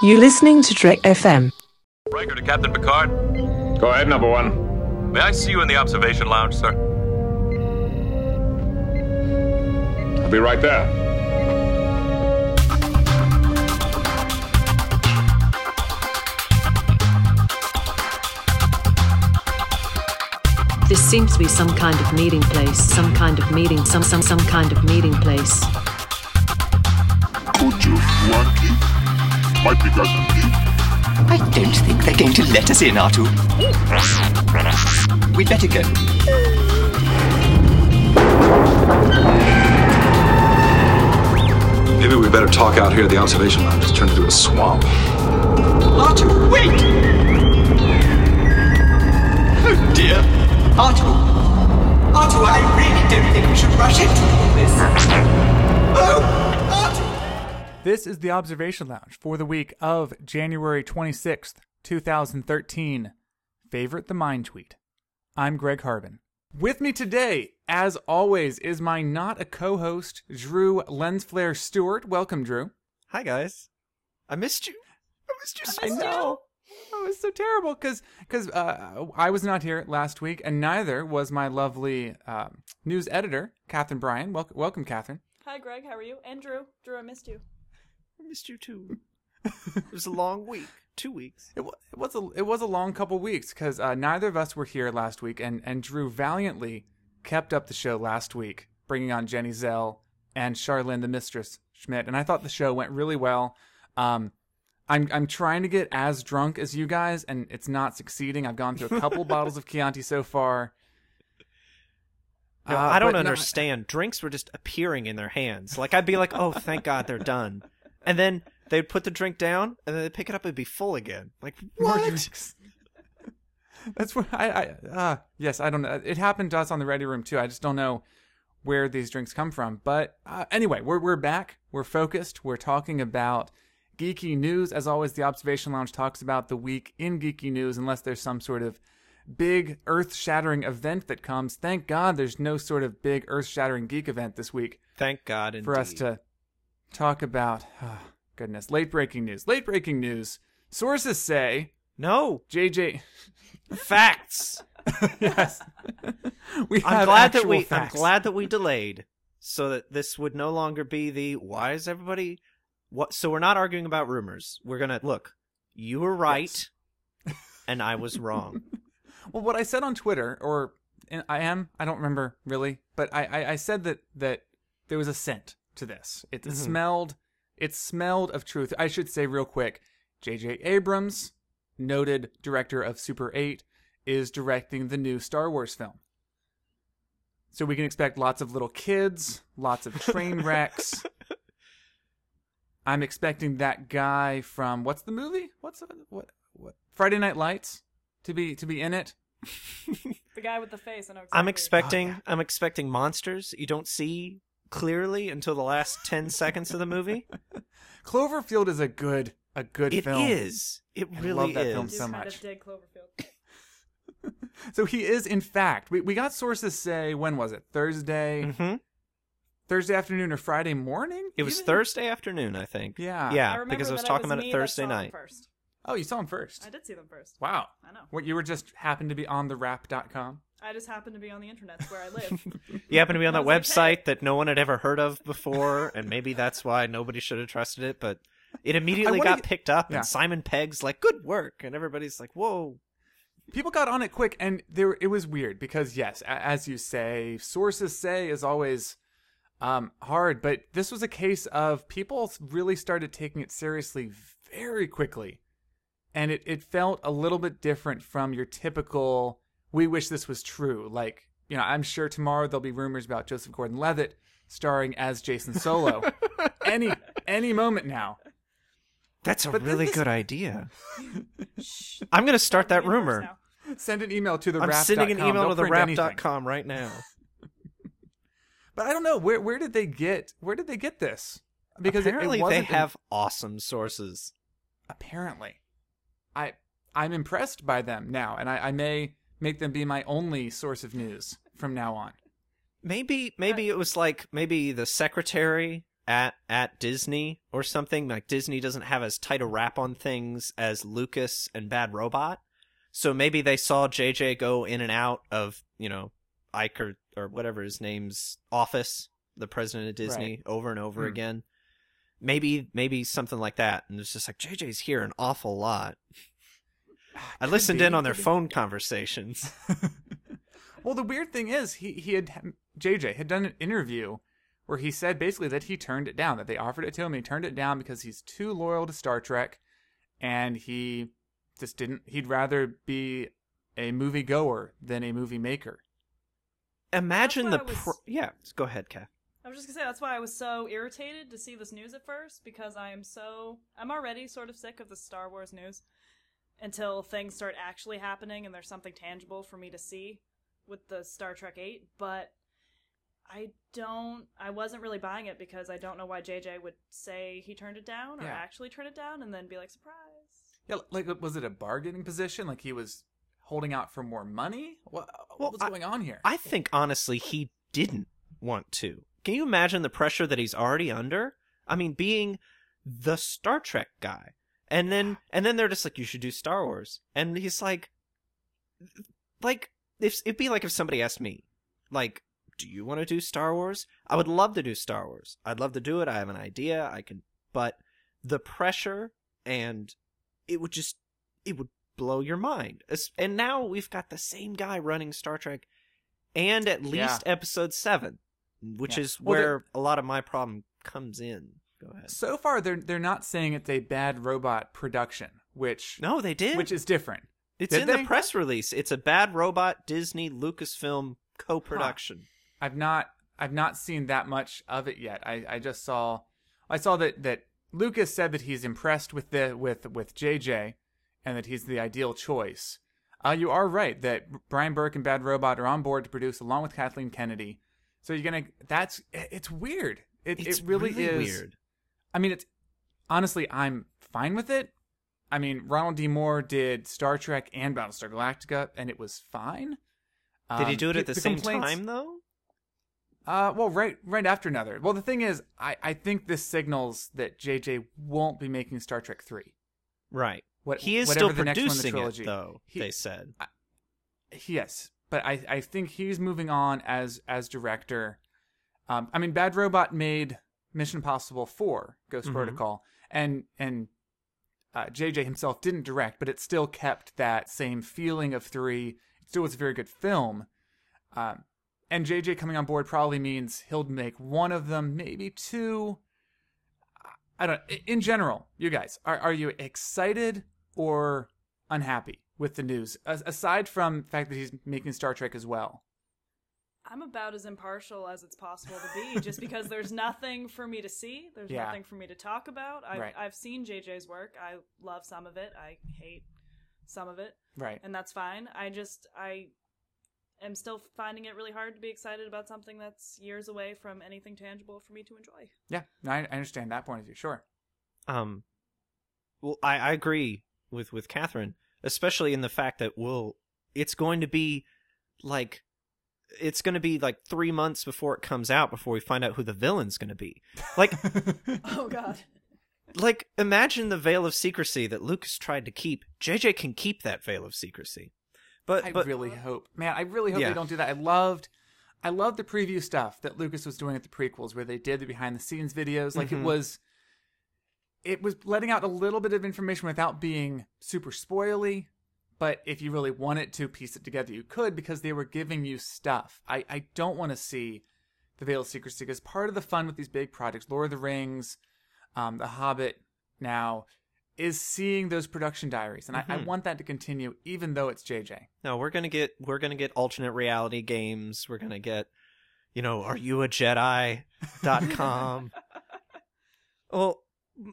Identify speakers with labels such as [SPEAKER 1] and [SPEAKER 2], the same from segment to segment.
[SPEAKER 1] You're listening to Trek FM.
[SPEAKER 2] Riker to Captain Picard.
[SPEAKER 3] Go ahead, number one.
[SPEAKER 2] May I see you in the observation lounge, sir?
[SPEAKER 3] I'll be right there.
[SPEAKER 4] This seems to be some kind of meeting place, some kind of meeting, some some some kind of meeting place.
[SPEAKER 5] Could you flunky? Might be got
[SPEAKER 6] I don't think they're going to let us in, Artoo. We'd better go.
[SPEAKER 7] Maybe we better talk out here. At the observation lounge has turned into a swamp.
[SPEAKER 6] Artoo, wait! Oh dear. Artoo. Artoo, I really don't think we should rush into all this. Oh, Artoo!
[SPEAKER 8] This is the Observation Lounge for the week of January 26th, 2013. Favorite the Mind Tweet. I'm Greg Harbin. With me today, as always, is my not a co host, Drew Lensflare Stewart. Welcome, Drew.
[SPEAKER 9] Hi guys. I missed you. I missed you so
[SPEAKER 8] I know. Oh, it was so terrible because because uh, I was not here last week, and neither was my lovely um news editor, Kathryn Brihan. Welcome, welcome, Kathryn.
[SPEAKER 10] Hi, Greg. How are you? And Drew. Drew, I missed you.
[SPEAKER 9] I missed you too. it was a long week. Two weeks.
[SPEAKER 8] It, wa- it was a it was a long couple weeks because uh, neither of us were here last week, and and Drew valiantly kept up the show last week, bringing on Jenny Zell and Charlene the Mistress Schmidt, and I thought the show went really well. Um, I'm I'm trying to get as drunk as you guys, and it's not succeeding. I've gone through a couple bottles of Chianti so far.
[SPEAKER 9] No,
[SPEAKER 8] Uh,
[SPEAKER 9] I don't
[SPEAKER 8] but no-
[SPEAKER 9] understand. Drinks were just appearing in their hands. Like I'd be like, "Oh, thank God they're done," and then they'd put the drink down, and then they'd pick it up and be full again. Like
[SPEAKER 8] More
[SPEAKER 9] what?
[SPEAKER 8] drinks. That's what I, I uh yes, I don't know. It happened to us on the ready room too. I just don't know where these drinks come from. But uh, anyway, we're we're back. We're focused. We're talking about geeky news. As always, the Observation Lounge talks about the week in geeky news, unless there's some sort of big earth-shattering event that comes. Thank God, there's no sort of big earth-shattering geek event this week
[SPEAKER 9] Thank God.
[SPEAKER 8] for us to talk about. Oh, goodness, late breaking news. Late breaking news. Sources say
[SPEAKER 9] No
[SPEAKER 8] JJ.
[SPEAKER 9] facts.
[SPEAKER 8] yes. we
[SPEAKER 9] I'm glad that we.
[SPEAKER 8] facts.
[SPEAKER 9] I'm glad that we delayed, so that this would no longer be the. Why is everybody? What? So we're not arguing about rumors. We're gonna look. You were right, and I was wrong.
[SPEAKER 8] Well, what I said on Twitter, or I am, I don't remember really, but I, I, I said that that there was a scent to this. It
[SPEAKER 9] Mm-hmm.
[SPEAKER 8] smelled, it smelled of truth. I should say real quick, J.J. Abrams, noted director of Super Eight, is directing the new Star Wars film. So we can expect lots of little kids, lots of train wrecks. I'm expecting that guy from what's the movie? What's the, what what Friday Night Lights to be to be in it.
[SPEAKER 10] The guy with the face. I know exactly.
[SPEAKER 9] I'm expecting. I'm expecting monsters you don't see clearly until the last ten seconds of the movie.
[SPEAKER 8] Cloverfield is a good a good
[SPEAKER 9] It
[SPEAKER 8] film.
[SPEAKER 9] is. It
[SPEAKER 8] I
[SPEAKER 9] really
[SPEAKER 8] love that
[SPEAKER 9] is.
[SPEAKER 8] film
[SPEAKER 10] I do
[SPEAKER 8] so
[SPEAKER 10] kind
[SPEAKER 8] much.
[SPEAKER 10] of dig Cloverfield.
[SPEAKER 8] So he is in fact. We we got sources say when was it? Thursday,
[SPEAKER 9] hmm
[SPEAKER 8] Thursday afternoon or Friday morning?
[SPEAKER 9] It was
[SPEAKER 8] even?
[SPEAKER 9] Thursday afternoon, I think.
[SPEAKER 8] Yeah.
[SPEAKER 9] Yeah,
[SPEAKER 10] remember
[SPEAKER 9] because I was talking
[SPEAKER 10] was
[SPEAKER 9] about it Thursday night.
[SPEAKER 10] First.
[SPEAKER 8] Oh, you saw him first.
[SPEAKER 10] I did see them first.
[SPEAKER 8] Wow.
[SPEAKER 10] I know.
[SPEAKER 8] What you were just happened to be on the Wrap.com.
[SPEAKER 10] I just happened to be on the internet where I live.
[SPEAKER 9] You happen to be on that
[SPEAKER 10] was like,
[SPEAKER 9] website that no one had ever heard of before, and maybe that's why nobody should have trusted it, but it immediately got
[SPEAKER 8] get-
[SPEAKER 9] picked up,
[SPEAKER 8] Yeah.
[SPEAKER 9] and Simon Pegg's like, good work, and everybody's like, whoa.
[SPEAKER 8] people got on it quick and there it was weird because yes as you say sources say is always um hard but this was a case of people really started taking it seriously very quickly and it, it felt a little bit different from your typical we wish this was true like you know i'm sure tomorrow there'll be rumors about joseph gordon-levitt starring as jacen solo any any moment now
[SPEAKER 9] That's a
[SPEAKER 8] But
[SPEAKER 9] really
[SPEAKER 8] this-
[SPEAKER 9] good idea. I'm going to start that rumor.
[SPEAKER 10] now.
[SPEAKER 8] send an email to the
[SPEAKER 9] I'm
[SPEAKER 8] Wrap.
[SPEAKER 9] sending an email
[SPEAKER 8] Don't
[SPEAKER 9] to the
[SPEAKER 8] print anything.
[SPEAKER 9] Wrap.com right now.
[SPEAKER 8] But I don't know where where did they get where did they get this? Because it- it
[SPEAKER 9] Apparently, they
[SPEAKER 8] wasn't in-
[SPEAKER 9] have awesome sources.
[SPEAKER 8] apparently, I I'm impressed by them now, and I, I may make them be my only source of news from now on.
[SPEAKER 9] Maybe maybe it was like maybe the secretary at at Disney or something. Like Disney doesn't have as tight a wrap on things as Lucas and Bad Robot. So maybe they saw JJ go in and out of, you know, Ike or, or whatever his name's office, the president of Disney, over and over
[SPEAKER 8] Hmm.
[SPEAKER 9] again. Maybe maybe something like that. And it's just like JJ's here an awful lot. I listened
[SPEAKER 8] be,
[SPEAKER 9] in on their phone conversations.
[SPEAKER 8] Well, the weird thing is, he he had JJ had done an interview where he said basically that he turned it down, that they offered it to him, and he turned it down because he's too loyal to Star Trek, and he just didn't. He'd rather be a movie goer than a movie maker.
[SPEAKER 9] Imagine the
[SPEAKER 10] That's why I
[SPEAKER 9] pr- yeah. Go ahead, Kath.
[SPEAKER 10] I was just gonna say that's why I was so irritated to see this news at first because I am so I'm already sort of sick of the Star Wars news until things start actually happening and there's something tangible for me to see with the Star Trek 8, but I don't I wasn't really buying it because I don't know why JJ would say he turned it down or
[SPEAKER 8] Yeah.
[SPEAKER 10] actually turn it down and then be like surprise.
[SPEAKER 8] Yeah, like was it a bargaining position? Like he was holding out for more money? What, uh,
[SPEAKER 9] Well,
[SPEAKER 8] what was
[SPEAKER 9] I-
[SPEAKER 8] going on here?
[SPEAKER 9] I think honestly he didn't want to. Can you imagine the pressure that he's already under? I mean, being the Star Trek guy. And then and then they're just like you should do Star Wars. And he's like like if it'd be like if somebody asked me like do you want to do Star Wars? I would love to do Star Wars. I'd love to do it. I have an idea. I can but the pressure and it would just it would blow your mind. And now we've got the same guy running Star Trek and at least episode 7, which
[SPEAKER 8] Yeah.
[SPEAKER 9] is
[SPEAKER 8] Well,
[SPEAKER 9] where a lot of my problem comes in. Go ahead.
[SPEAKER 8] so far, they're they're not saying it's a bad robot production, which
[SPEAKER 9] No, they did.
[SPEAKER 8] which is different.
[SPEAKER 9] it's
[SPEAKER 8] Did
[SPEAKER 9] in
[SPEAKER 8] they?
[SPEAKER 9] the press release. It's a Bad Robot Disney Lucasfilm co-production.
[SPEAKER 8] I've not I've not seen that much of it yet. I, I just saw I saw that that Lucas said that he's impressed with the with with JJ and that he's the ideal choice. Uh, you are right that Bryan Burk and Bad Robot are on board to produce along with Kathleen Kennedy. So you're gonna that's it's weird. It
[SPEAKER 9] It's
[SPEAKER 8] it really, is
[SPEAKER 9] weird.
[SPEAKER 8] I mean, it's honestly, I'm fine with it. I mean, Ronald D. Moore did Star Trek and Battlestar Galactica, and it was fine.
[SPEAKER 9] Did he
[SPEAKER 8] Um,
[SPEAKER 9] do it at the, same time though?
[SPEAKER 8] Uh, well, right, right after another. Well, the thing is, I, I think this signals that JJ won't be making Star Trek three.
[SPEAKER 9] Right.
[SPEAKER 8] What
[SPEAKER 9] he is still
[SPEAKER 8] the next one the trilogy.
[SPEAKER 9] it though,
[SPEAKER 8] He-
[SPEAKER 9] they said.
[SPEAKER 8] Yes, but I I think he's moving on as as director. Um, I mean, Bad Robot made Mission Impossible Four: Ghost
[SPEAKER 9] Mhm.
[SPEAKER 8] Protocol, and and uh, JJ himself didn't direct, but it still kept that same feeling of three. It still was a very good film. Um, and JJ coming on board probably means he'll make one of them, maybe two. I don't. In general, you guys are are you excited or unhappy with the news? As- aside from the fact that he's making Star Trek as well.
[SPEAKER 10] I'm about as impartial as it's possible to be, just because there's nothing for me to see. There's
[SPEAKER 8] Yeah.
[SPEAKER 10] nothing for me to talk about. I've,
[SPEAKER 8] Right.
[SPEAKER 10] I've seen JJ's work. I love some of it. I hate some of it,
[SPEAKER 8] Right.
[SPEAKER 10] and that's fine. I just I am still finding it really hard to be excited about something that's years away from anything tangible for me to enjoy.
[SPEAKER 8] Yeah, no, I, I understand that point of view. Sure.
[SPEAKER 9] Um, well, I, I agree with with Kathryn, especially in the fact that well, it's going to be like it's going to be like three months before it comes out before we find out who the villain's going to be. Like,
[SPEAKER 10] Oh God.
[SPEAKER 9] like imagine the veil of secrecy that Lucas tried to keep. JJ can keep that veil of secrecy, but
[SPEAKER 8] I
[SPEAKER 9] but
[SPEAKER 8] really hope, man, I really hope
[SPEAKER 9] Yeah.
[SPEAKER 8] they don't do that. I loved, I loved the preview stuff that Lucas was doing at the prequels, where they did the behind the scenes videos. Like
[SPEAKER 9] Mhm.
[SPEAKER 8] it was, it was letting out a little bit of information without being super spoily. But if you really wanted to piece it together, you could because they were giving you stuff. I I don't want to see the veil of secrecy because part of the fun with these big projects, Lord of the Rings, um, The Hobbit, now is seeing those production diaries, and I, I
[SPEAKER 9] Mhm.
[SPEAKER 8] want that to continue, even though it's JJ.
[SPEAKER 9] No, we're gonna get we're gonna get alternate reality games. We're gonna get, you know, are you a Jedi? dot com. well,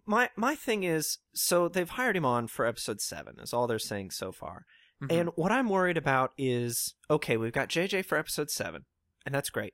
[SPEAKER 9] my my thing is, so they've hired him on for episode seven. Is all they're saying so far.
[SPEAKER 8] Mhm.
[SPEAKER 9] And what I'm worried about is, okay, we've got JJ for episode seven, and that's great.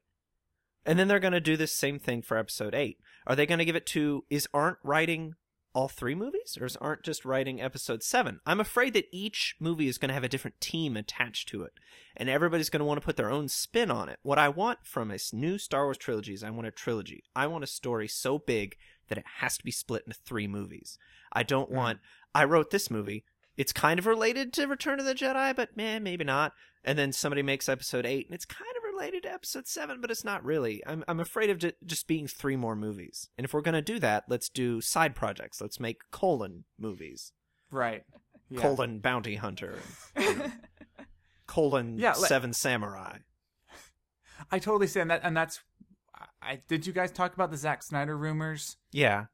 [SPEAKER 9] And then they're gonna do this same thing for episode eight. Are they gonna give it to? Is Arndt writing all three movies, or is Arndt just writing episode seven? I'm afraid that each movie is going to have a different team attached to it, and everybody's going to want to put their own spin on it. What I want from a new Star Wars trilogy is I want a trilogy. I want a story so big that it has to be split into three movies. I don't mm-hmm. want. I wrote this movie. It's kind of related to Return of the Jedi, but man, maybe not. And then somebody makes episode eight, and it's kind of related to episode seven, but it's not really. I'm I'm afraid of ju- just being three more movies. And if we're gonna do that, let's do side projects. Let's make colon movies,
[SPEAKER 8] Right. Yeah.
[SPEAKER 9] colon bounty hunter, colon
[SPEAKER 8] Yeah, let-
[SPEAKER 9] seven samurai.
[SPEAKER 8] I totally see, and that and that's. I did you guys talk about the Zack Snyder rumors
[SPEAKER 9] Yeah,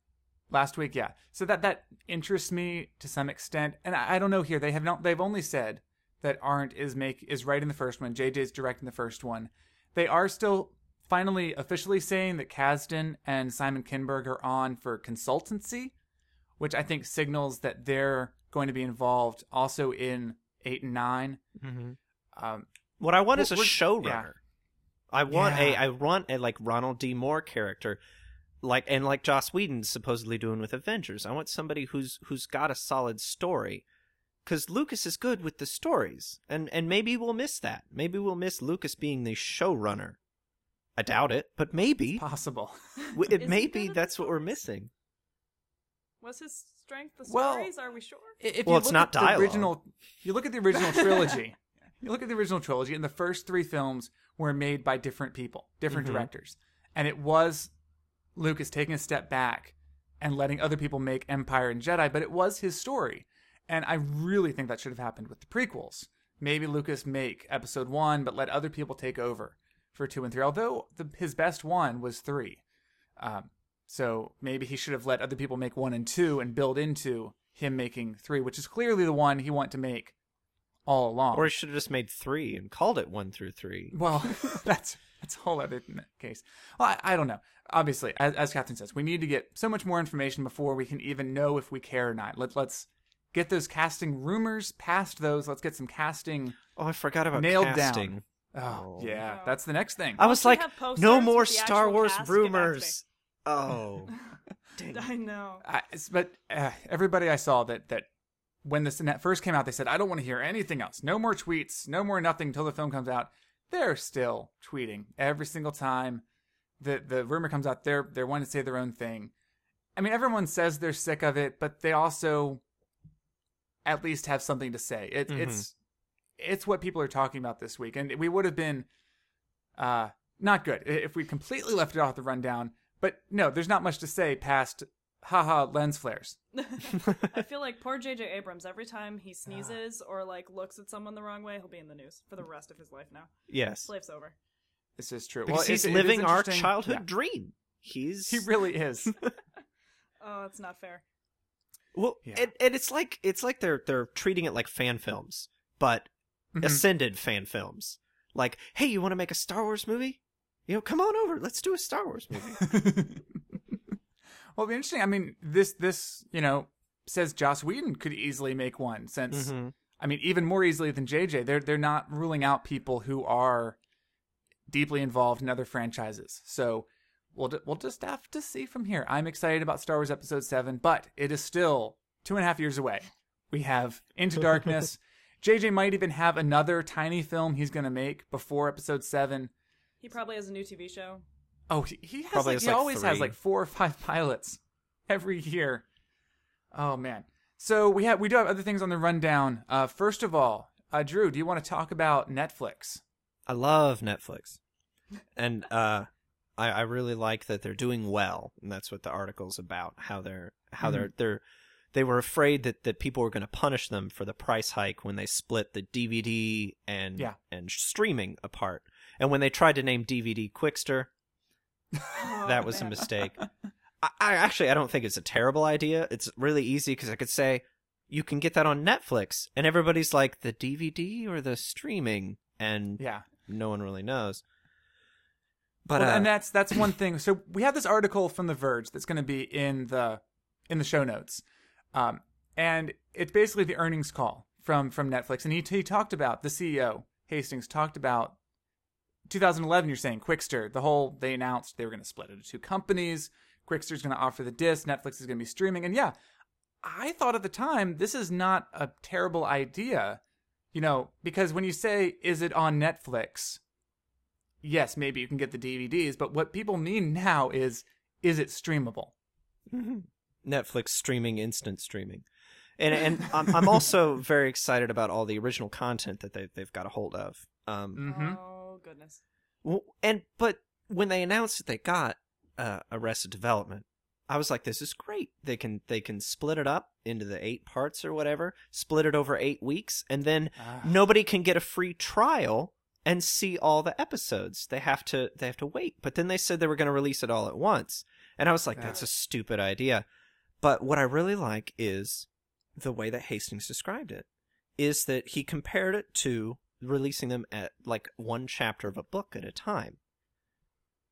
[SPEAKER 8] last week? Yeah. So that that interests me to some extent, and I, I don't know here. They have not. They've only said that Arndt is make is writing the first one. JJ's directing the first one. They are still finally officially saying that Kasdan and Simon Kinberg are on for consultancy, which I think signals that they're going to be involved also in eight and 9
[SPEAKER 9] mm-hmm.
[SPEAKER 8] Um,
[SPEAKER 9] what I want is a showrunner.
[SPEAKER 8] yeah.
[SPEAKER 9] I want a
[SPEAKER 8] Yeah.
[SPEAKER 9] I want a like Ronald D. Moore character, like and like Joss Whedon's supposedly doing with Avengers. I want somebody who's who's got a solid story, because Lucas is good with the stories, and and maybe we'll miss that. Maybe we'll miss Lucas being the showrunner. I doubt it, but maybe
[SPEAKER 8] possible.
[SPEAKER 9] W- it
[SPEAKER 10] he
[SPEAKER 9] may be that's what we're missing.
[SPEAKER 10] Was his strength the
[SPEAKER 8] Well,
[SPEAKER 10] stories? Are we sure?
[SPEAKER 8] If
[SPEAKER 9] Well,
[SPEAKER 8] you
[SPEAKER 9] it's not
[SPEAKER 8] at the
[SPEAKER 9] dialogue.
[SPEAKER 8] original, you look at the original trilogy. you look at the original trilogy, and the first three films were made by different people, different
[SPEAKER 9] Mhm.
[SPEAKER 8] directors, and it was Lucas taking a step back and letting other people make Empire and Jedi, but it was his story, and I really think that should have happened with the prequels. Maybe Lucas make Episode One, but let other people take over for two and three. Although the, his best one was three, um, so maybe he should have let other people make one and two and build into him making three, which is clearly the one he wanted to make all along.
[SPEAKER 9] Or he should have just made three and called it one through three.
[SPEAKER 8] well, that's that's a whole other case. Well, I, I don't know. Obviously, as, as Captain says, we need to get so much more information before we can even know if we care or not. Let, let's get those casting rumors past those. Let's get some casting
[SPEAKER 9] Oh, I forgot about
[SPEAKER 8] nailed
[SPEAKER 9] casting.
[SPEAKER 8] down. Oh,
[SPEAKER 9] Oh.
[SPEAKER 8] yeah, that's the next thing.
[SPEAKER 9] I was like, no more Star Wars
[SPEAKER 10] cast, get back to me.
[SPEAKER 9] rumors. Oh, dang.
[SPEAKER 10] I know.
[SPEAKER 8] I, but uh, everybody I saw that that when this net first came out, they said, "I don't want to hear anything else. No more tweets. No more nothing until the film comes out." They're still tweeting every single time the the rumor comes out. They're they're wanting to say their own thing. I mean, everyone says they're sick of it, but they also at least have something to say. It,
[SPEAKER 9] Mhm.
[SPEAKER 8] It's it's what people are talking about this week, and we would have been uh, not good if we completely left it off the rundown. But no, there's not much to say past haha lens flares.
[SPEAKER 10] I feel like poor J.J. Abrams. Every time he sneezes or like looks at someone the wrong way, he'll be in the news for the rest of his life now.
[SPEAKER 9] Yes,
[SPEAKER 10] life's over.
[SPEAKER 8] This is true.
[SPEAKER 9] because
[SPEAKER 8] Well,
[SPEAKER 9] he's
[SPEAKER 8] it- it is
[SPEAKER 9] living our childhood
[SPEAKER 8] Yeah.
[SPEAKER 9] dream. He's
[SPEAKER 8] He really is.
[SPEAKER 10] Oh, that's not fair.
[SPEAKER 9] well,
[SPEAKER 8] Yeah.
[SPEAKER 9] and, and it's like it's like they're they're treating it like fan films, but
[SPEAKER 8] Mhm.
[SPEAKER 9] ascended fan films. Like, hey, you want to make a Star Wars movie? You know, come on over. Let's do a Star Wars movie.
[SPEAKER 8] Well, it'll be interesting. I mean, this this you know says Joss Whedon could easily make one since
[SPEAKER 9] Mhm.
[SPEAKER 8] I mean even more easily than JJ. They're they're not ruling out people who are deeply involved in other franchises. So we'll we'll just have to see from here. I'm excited about Star Wars Episode Seven, but it is still two and a half years away. We have Into Darkness. JJ might even have another tiny film he's going to make before Episode Seven.
[SPEAKER 10] He probably has a new TV show.
[SPEAKER 8] Oh, he, has
[SPEAKER 9] Probably
[SPEAKER 8] like,
[SPEAKER 9] has,
[SPEAKER 8] he
[SPEAKER 9] like,
[SPEAKER 8] always has like four or five pilots every year. Oh man. So we have we do have other things on the rundown. Uh, first of all, uh, Drew, do you want to talk about Netflix?
[SPEAKER 9] I love Netflix, and uh, I, I really like that they're doing well, and that's what the article's about. How they're how they're they're they were afraid that, that people were going to punish them for the price hike when they split the DVD and
[SPEAKER 8] Yeah.
[SPEAKER 9] and streaming apart, and when they tried to name DVD Qwikster, that was a mistake. I, I actually I don't think it's a terrible idea. It's really easy because I could say you can get that on Netflix, and everybody's like the DVD or the streaming, and
[SPEAKER 8] Yeah.
[SPEAKER 9] no one really knows. But
[SPEAKER 8] well,
[SPEAKER 9] uh,
[SPEAKER 8] and that's that's one thing. So we have this article from The Verge that's going to be in the in the show notes, um, and it's basically the earnings call from from Netflix. And he he talked about the CEO Hastings talked about 2011. You're saying Qwikster, the whole they announced they were going to split into two companies. Qwikster's going to offer the disc, Netflix is going to be streaming. And yeah, I thought at the time this is not a terrible idea, you know, because when you say, is it on Netflix? Yes, maybe you can get the DVDs, but what people mean now is, is it streamable?
[SPEAKER 9] Netflix streaming, instant streaming. And and I'm, I'm also very excited about all the original content that they they've got a hold of. Um,
[SPEAKER 8] hmm
[SPEAKER 10] Oh goodness.
[SPEAKER 9] Well, and but when they announced that they got uh, Arrested Development, I was like, "This is great. They can they can split it up into the eight parts or whatever, split it over eight weeks, and then
[SPEAKER 8] Ah.
[SPEAKER 9] nobody can get a free trial and see all the episodes. They have to they have to wait. But then they said they were going to release it all at once, and I was like, "That's a stupid idea." But what I really like is the way that Hastings described it. Is that he compared it to releasing them at like one chapter of a book at a time.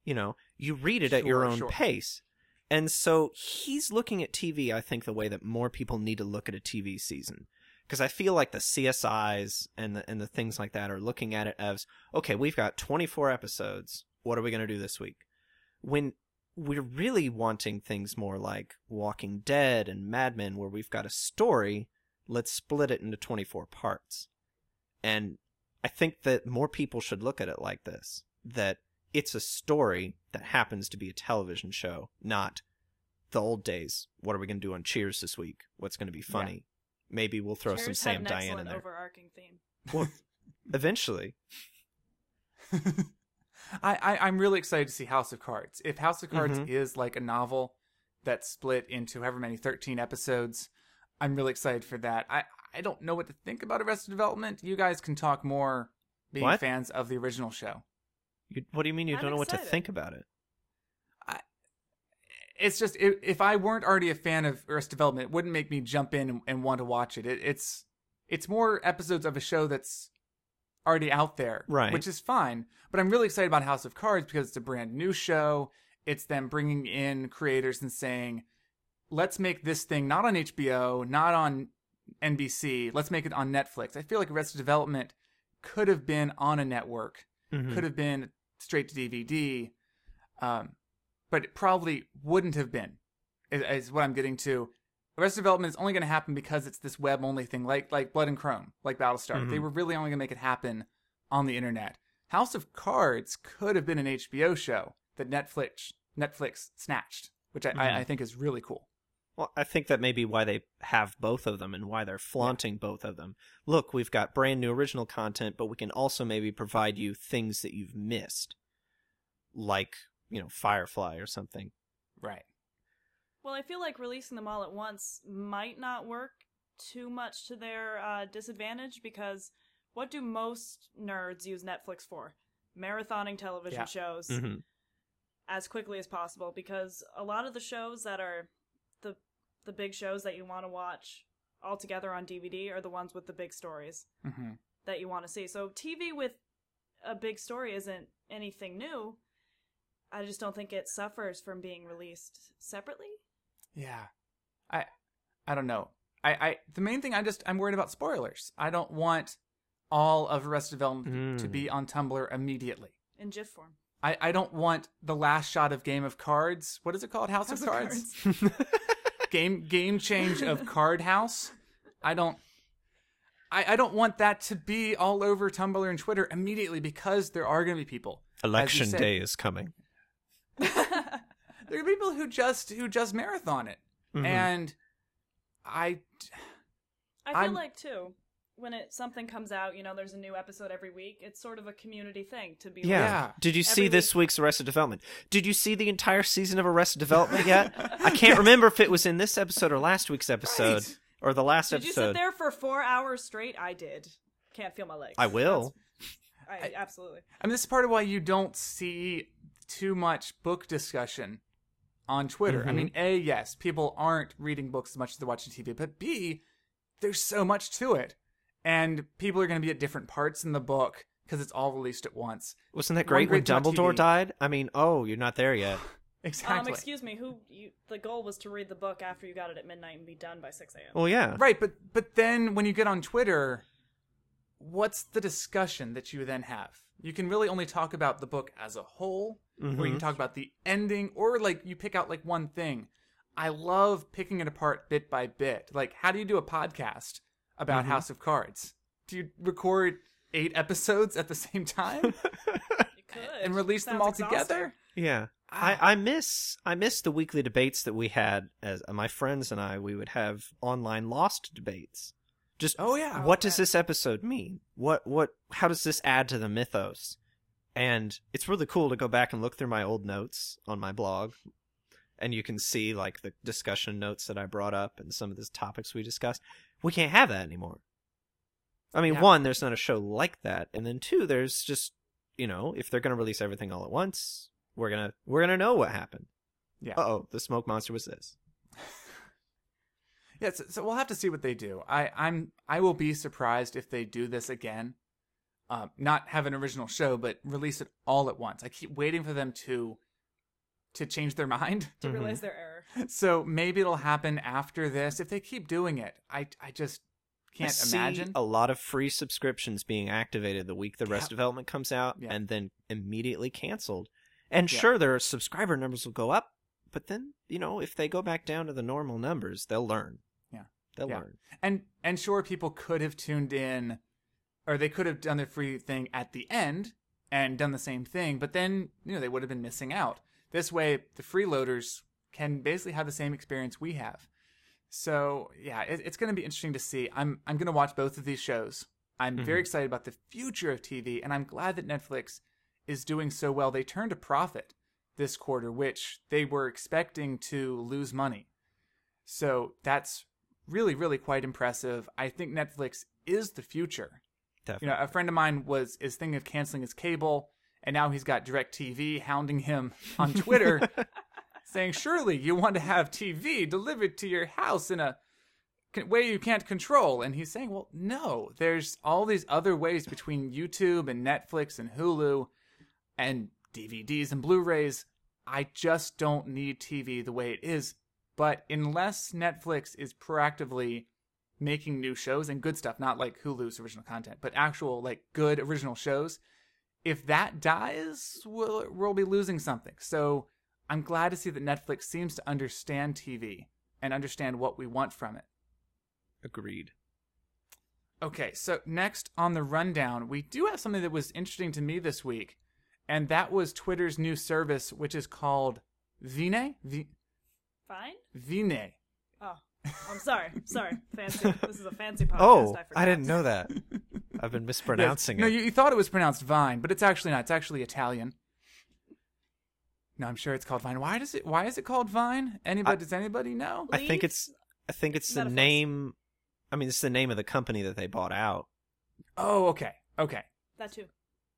[SPEAKER 9] You know, you read it at your own
[SPEAKER 8] sure.
[SPEAKER 9] pace. And so he's looking at TV, I think, the way that more people need to look at a TV season. Because I feel like the CSIs and the, and the things like that are looking at it as, okay, we've got 24 episodes. What are we going to do this week? When we're really wanting things more like Walking Dead and Mad Men, where we've got a story, let's split it into 24 parts. And I think that more people should look at it like this that it's a story that happens to be a television show, not the old days. What are we going to do on Cheers this week? What's going to be funny? Maybe we'll throw some Sam
[SPEAKER 10] an
[SPEAKER 9] Diane in there.
[SPEAKER 10] overarching theme.
[SPEAKER 9] Well, eventually.
[SPEAKER 8] I, I I'm really excited to see House of Cards. If House of Cards
[SPEAKER 9] Mhm.
[SPEAKER 8] is like a novel that's split into however many 13 episodes, I'm really excited for that. I I don't know what to think about Arrested Development. You guys can talk more being
[SPEAKER 9] What?
[SPEAKER 8] fans of the original show.
[SPEAKER 9] You, what do you mean you
[SPEAKER 10] I'm
[SPEAKER 9] don't know what to
[SPEAKER 10] excited.
[SPEAKER 9] think about it?
[SPEAKER 8] It's just if, if I weren't already a fan of Arrested Development, it wouldn't make me jump in and, and want to watch it. it. It's it's more episodes of a show that's already out there,
[SPEAKER 9] Right.
[SPEAKER 8] Which is fine. But I'm really excited about House of Cards because it's a brand new show. It's them bringing in creators and saying, let's make this thing not on HBO, not on NBC. Let's make it on Netflix. I feel like Arrested Development could have been on a network,
[SPEAKER 9] Mhm.
[SPEAKER 8] could have been straight to DVD, um, but it probably wouldn't have been. Is, is what I'm getting to. Arrested Development is only going to happen because it's this web only thing, like like Blood and Chrome, like Battlestar. They
[SPEAKER 9] Mhm.
[SPEAKER 8] were really only going to make it happen on the internet. House of Cards could have been an HBO show that Netflix Netflix snatched, which I,
[SPEAKER 9] Mhm.
[SPEAKER 8] I, I think is really cool.
[SPEAKER 9] Well, I think that may be why they have both of them and why they're flaunting both of them. Look, we've got brand new original content, but we can also maybe provide you things that you've missed, like you know Firefly or something.
[SPEAKER 8] Right.
[SPEAKER 10] Well, I feel like releasing them all at once might not work too much to their uh, disadvantage because what do most nerds use Netflix for? Marathoning television
[SPEAKER 8] Yeah.
[SPEAKER 10] shows
[SPEAKER 9] Mhm.
[SPEAKER 10] as quickly as possible because a lot of the shows that are the the big shows that you want to watch all together on DVD are the ones with the big stories
[SPEAKER 8] hmm
[SPEAKER 10] that you want to see. So TV with a big story isn't anything new. I just don't think it suffers from being released separately.
[SPEAKER 8] Yeah. I I don't know. I, I the main thing I just I'm worried about spoilers. I don't want all of Arrested Development to
[SPEAKER 9] Mm.
[SPEAKER 8] be on Tumblr immediately.
[SPEAKER 10] in GIF form.
[SPEAKER 8] I, I don't want the last shot of Game of Cards. What is it called? House,
[SPEAKER 10] House
[SPEAKER 8] of
[SPEAKER 10] of
[SPEAKER 8] Cards. game game change of Card House. I don't. I, I don't want that to be all over Tumblr and Twitter immediately because there are going to be people.
[SPEAKER 9] Election
[SPEAKER 8] said-
[SPEAKER 9] day is coming.
[SPEAKER 8] There are people who just who just marathon it,
[SPEAKER 9] Mhm.
[SPEAKER 8] and I
[SPEAKER 10] I feel
[SPEAKER 8] I'm-
[SPEAKER 10] like too when it something comes out, you know, there's a new episode every week. It's sort of a community thing to be
[SPEAKER 9] Yeah.
[SPEAKER 10] like,
[SPEAKER 8] Yeah.
[SPEAKER 9] Did you see
[SPEAKER 10] Every
[SPEAKER 9] this
[SPEAKER 10] week-
[SPEAKER 9] week's Arrested Development? Did you see the entire season of Arrested Development yet? I can't remember if it was in this episode or last week's episode
[SPEAKER 8] Right.
[SPEAKER 9] or the last episode.
[SPEAKER 10] Did you sit there for four hours straight? I did. Can't feel my legs.
[SPEAKER 9] I will.
[SPEAKER 10] I, absolutely.
[SPEAKER 8] I mean, this is part of why you don't see too much book discussion on Twitter. I
[SPEAKER 9] Mhm.
[SPEAKER 8] mean, A, yes, people aren't reading books as much as they're watching TV, but B, there's so much to it. And people are going to be at different parts in the book because it's all released at once.
[SPEAKER 9] Wasn't that
[SPEAKER 8] One
[SPEAKER 9] great when
[SPEAKER 8] great
[SPEAKER 9] Dumbledore
[SPEAKER 8] TV.
[SPEAKER 9] died? I mean, oh, you're not there yet.
[SPEAKER 8] Exactly.
[SPEAKER 10] Um, excuse me. Who? You, the goal was to read the book after you got it at midnight and be done by six a.m.
[SPEAKER 9] Well, yeah.
[SPEAKER 8] Right, but but then when you get on Twitter, what's the discussion that you then have? You can really only talk about the book as a whole, or you
[SPEAKER 9] Mhm.
[SPEAKER 8] can talk about the ending, or like you pick out like one thing. I love picking it apart bit by bit. Like, how do you do a podcast about
[SPEAKER 9] Mhm.
[SPEAKER 8] House of Cards? Do you record eight episodes at the same time
[SPEAKER 10] You could.
[SPEAKER 8] and release them all
[SPEAKER 10] exhausting.
[SPEAKER 8] together?
[SPEAKER 9] Yeah. I, I miss I miss the weekly debates that we had as uh, my friends and I we would have online lost debates. Just
[SPEAKER 8] Oh yeah.
[SPEAKER 9] what does this episode mean? What what how does this add to the mythos? And it's really cool to go back and look through my old notes on my blog and you can see like the discussion notes that I brought up and some of the topics we discussed. We can't have that anymore. I mean,
[SPEAKER 8] Yeah.
[SPEAKER 9] one, there's not a show like that, and then two, there's just you know, if they're gonna release everything all at once, we're gonna we're gonna know what happened.
[SPEAKER 8] Yeah.
[SPEAKER 9] Oh, the smoke monster was this.
[SPEAKER 8] Yeah, so, so we'll have to see what they do. I, I'm I will be surprised if they do this again. Um, not have an original show, but release it all at once. I keep waiting for them to to change their mind.
[SPEAKER 10] To
[SPEAKER 9] Mhm.
[SPEAKER 10] realize their error.
[SPEAKER 8] So maybe it'll happen after this. If they keep doing it, I I just can't
[SPEAKER 9] I see
[SPEAKER 8] imagine.
[SPEAKER 9] a lot of free subscriptions being activated the week the rest
[SPEAKER 8] Yeah.
[SPEAKER 9] development comes out,
[SPEAKER 8] Yeah.
[SPEAKER 9] and then immediately canceled. And
[SPEAKER 8] Yeah.
[SPEAKER 9] sure, their subscriber numbers will go up, but then you know if they go back down to the normal numbers, they'll learn.
[SPEAKER 8] Yeah.
[SPEAKER 9] they'll
[SPEAKER 8] Yeah.
[SPEAKER 9] learn.
[SPEAKER 8] And and sure, people could have tuned in, or they could have done the free thing at the end and done the same thing, but then you know they would have been missing out. This way, the freeloaders can basically have the same experience we have. So yeah, it, it's going to be interesting to see. I'm I'm going to watch both of these shows. I'm very
[SPEAKER 9] Mhm.
[SPEAKER 8] excited about the future of TV, and I'm glad that Netflix is doing so well. They turned a profit this quarter, which they were expecting to lose money. So that's really, really quite impressive. I think Netflix is the future.
[SPEAKER 9] Definitely.
[SPEAKER 8] You know, a friend of mine was is thinking of canceling his cable, and now he's got DirecTV hounding him on Twitter, saying, "Surely you want to have TV delivered to your house in a way you can't control." And he's saying, "Well, no. There's all these other ways between YouTube and Netflix and Hulu, and DVDs and Blu-rays. I just don't need TV the way it is." But unless Netflix is proactively making new shows and good stuff, not like Hulu's original content, but actual like good original shows, if that dies, we'll, we'll be losing something. So I'm glad to see that Netflix seems to understand TV and understand what we want from it.
[SPEAKER 9] Agreed.
[SPEAKER 8] Okay, so next on the rundown, we do have something that was interesting to me this week, and that was Twitter's new service, which is called Vine. V-
[SPEAKER 10] Fine.
[SPEAKER 8] Vine.
[SPEAKER 10] Oh, I'm sorry. Sorry. Fancy. This is a fancy oh, podcast.
[SPEAKER 9] Oh,
[SPEAKER 10] I,
[SPEAKER 9] I, didn't know that. I've been mispronouncing
[SPEAKER 8] No,
[SPEAKER 9] it.
[SPEAKER 8] you, you thought it was pronounced Vine, but it's actually not. It's actually Italian. No, I'm sure it's called Vine. Why does it? Why is it called Vine? Anybody? does anybody know?
[SPEAKER 9] I think it's I think it's the name. I mean, it's the name of the company that they bought out.
[SPEAKER 8] Oh, okay, okay.
[SPEAKER 10] that too.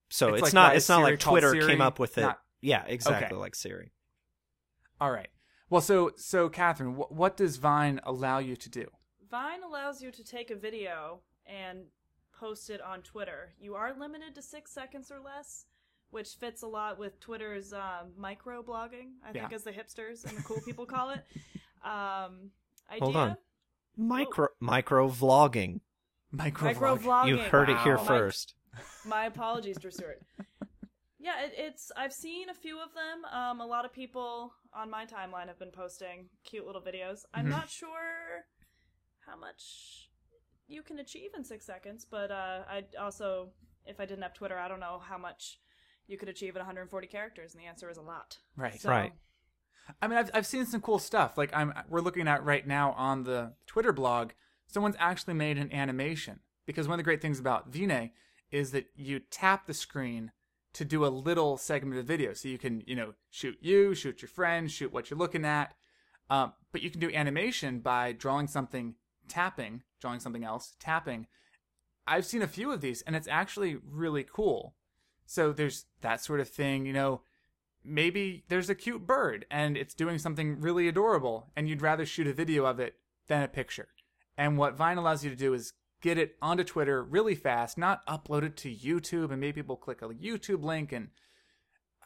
[SPEAKER 9] So
[SPEAKER 8] It's
[SPEAKER 9] it's,
[SPEAKER 8] like
[SPEAKER 9] not
[SPEAKER 8] why
[SPEAKER 9] it's not
[SPEAKER 8] Siri
[SPEAKER 9] like Twitter
[SPEAKER 8] Siri,
[SPEAKER 9] came up with it.
[SPEAKER 8] not-
[SPEAKER 9] yeah, exactly
[SPEAKER 8] Okay.
[SPEAKER 9] like Siri.
[SPEAKER 8] All right. Well, so so Kathryn, wh- what does Vine allow you to do?
[SPEAKER 10] Vine allows you to take a video and post it on Twitter. You are limited to six seconds or less, which fits a lot with Twitter's um, micro blogging, I think,
[SPEAKER 8] Yeah.
[SPEAKER 10] as the hipsters and the cool people call it. Um, idea?
[SPEAKER 9] Hold on. Micro micro vlogging.
[SPEAKER 8] Micro,
[SPEAKER 10] Micro
[SPEAKER 8] vlogging.
[SPEAKER 10] vlogging.
[SPEAKER 9] You heard it here first.
[SPEAKER 10] My apologies, Drew Stewart. Yeah, it, it's. I've seen a few of them. Um, a lot of people on my timeline have been posting cute little videos. I'm
[SPEAKER 8] Mhm.
[SPEAKER 10] not sure how much you can achieve in six seconds, but uh, I also, if I didn't have Twitter, I don't know how much you could achieve at 140 characters, and the answer is a lot.
[SPEAKER 8] Right.
[SPEAKER 10] So,
[SPEAKER 9] Right.
[SPEAKER 8] I mean, I've I've seen some cool stuff. Like I'm we're looking at right now on the Twitter blog. Someone's actually made an animation because one of the great things about Vine is that you tap the screen to do a little segment of video. So you can you know shoot you, shoot your friends, shoot what you're looking at. Um, but you can do animation by drawing something, tapping, drawing something else, tapping. I've seen a few of these, and it's actually really cool. So there's that sort of thing, you know maybe there's a cute bird and it's doing something really adorable and you'd rather shoot a video of it than a picture. And what Vine allows you to do is get it onto Twitter really fast, not upload it to YouTube and maybe people click a YouTube link and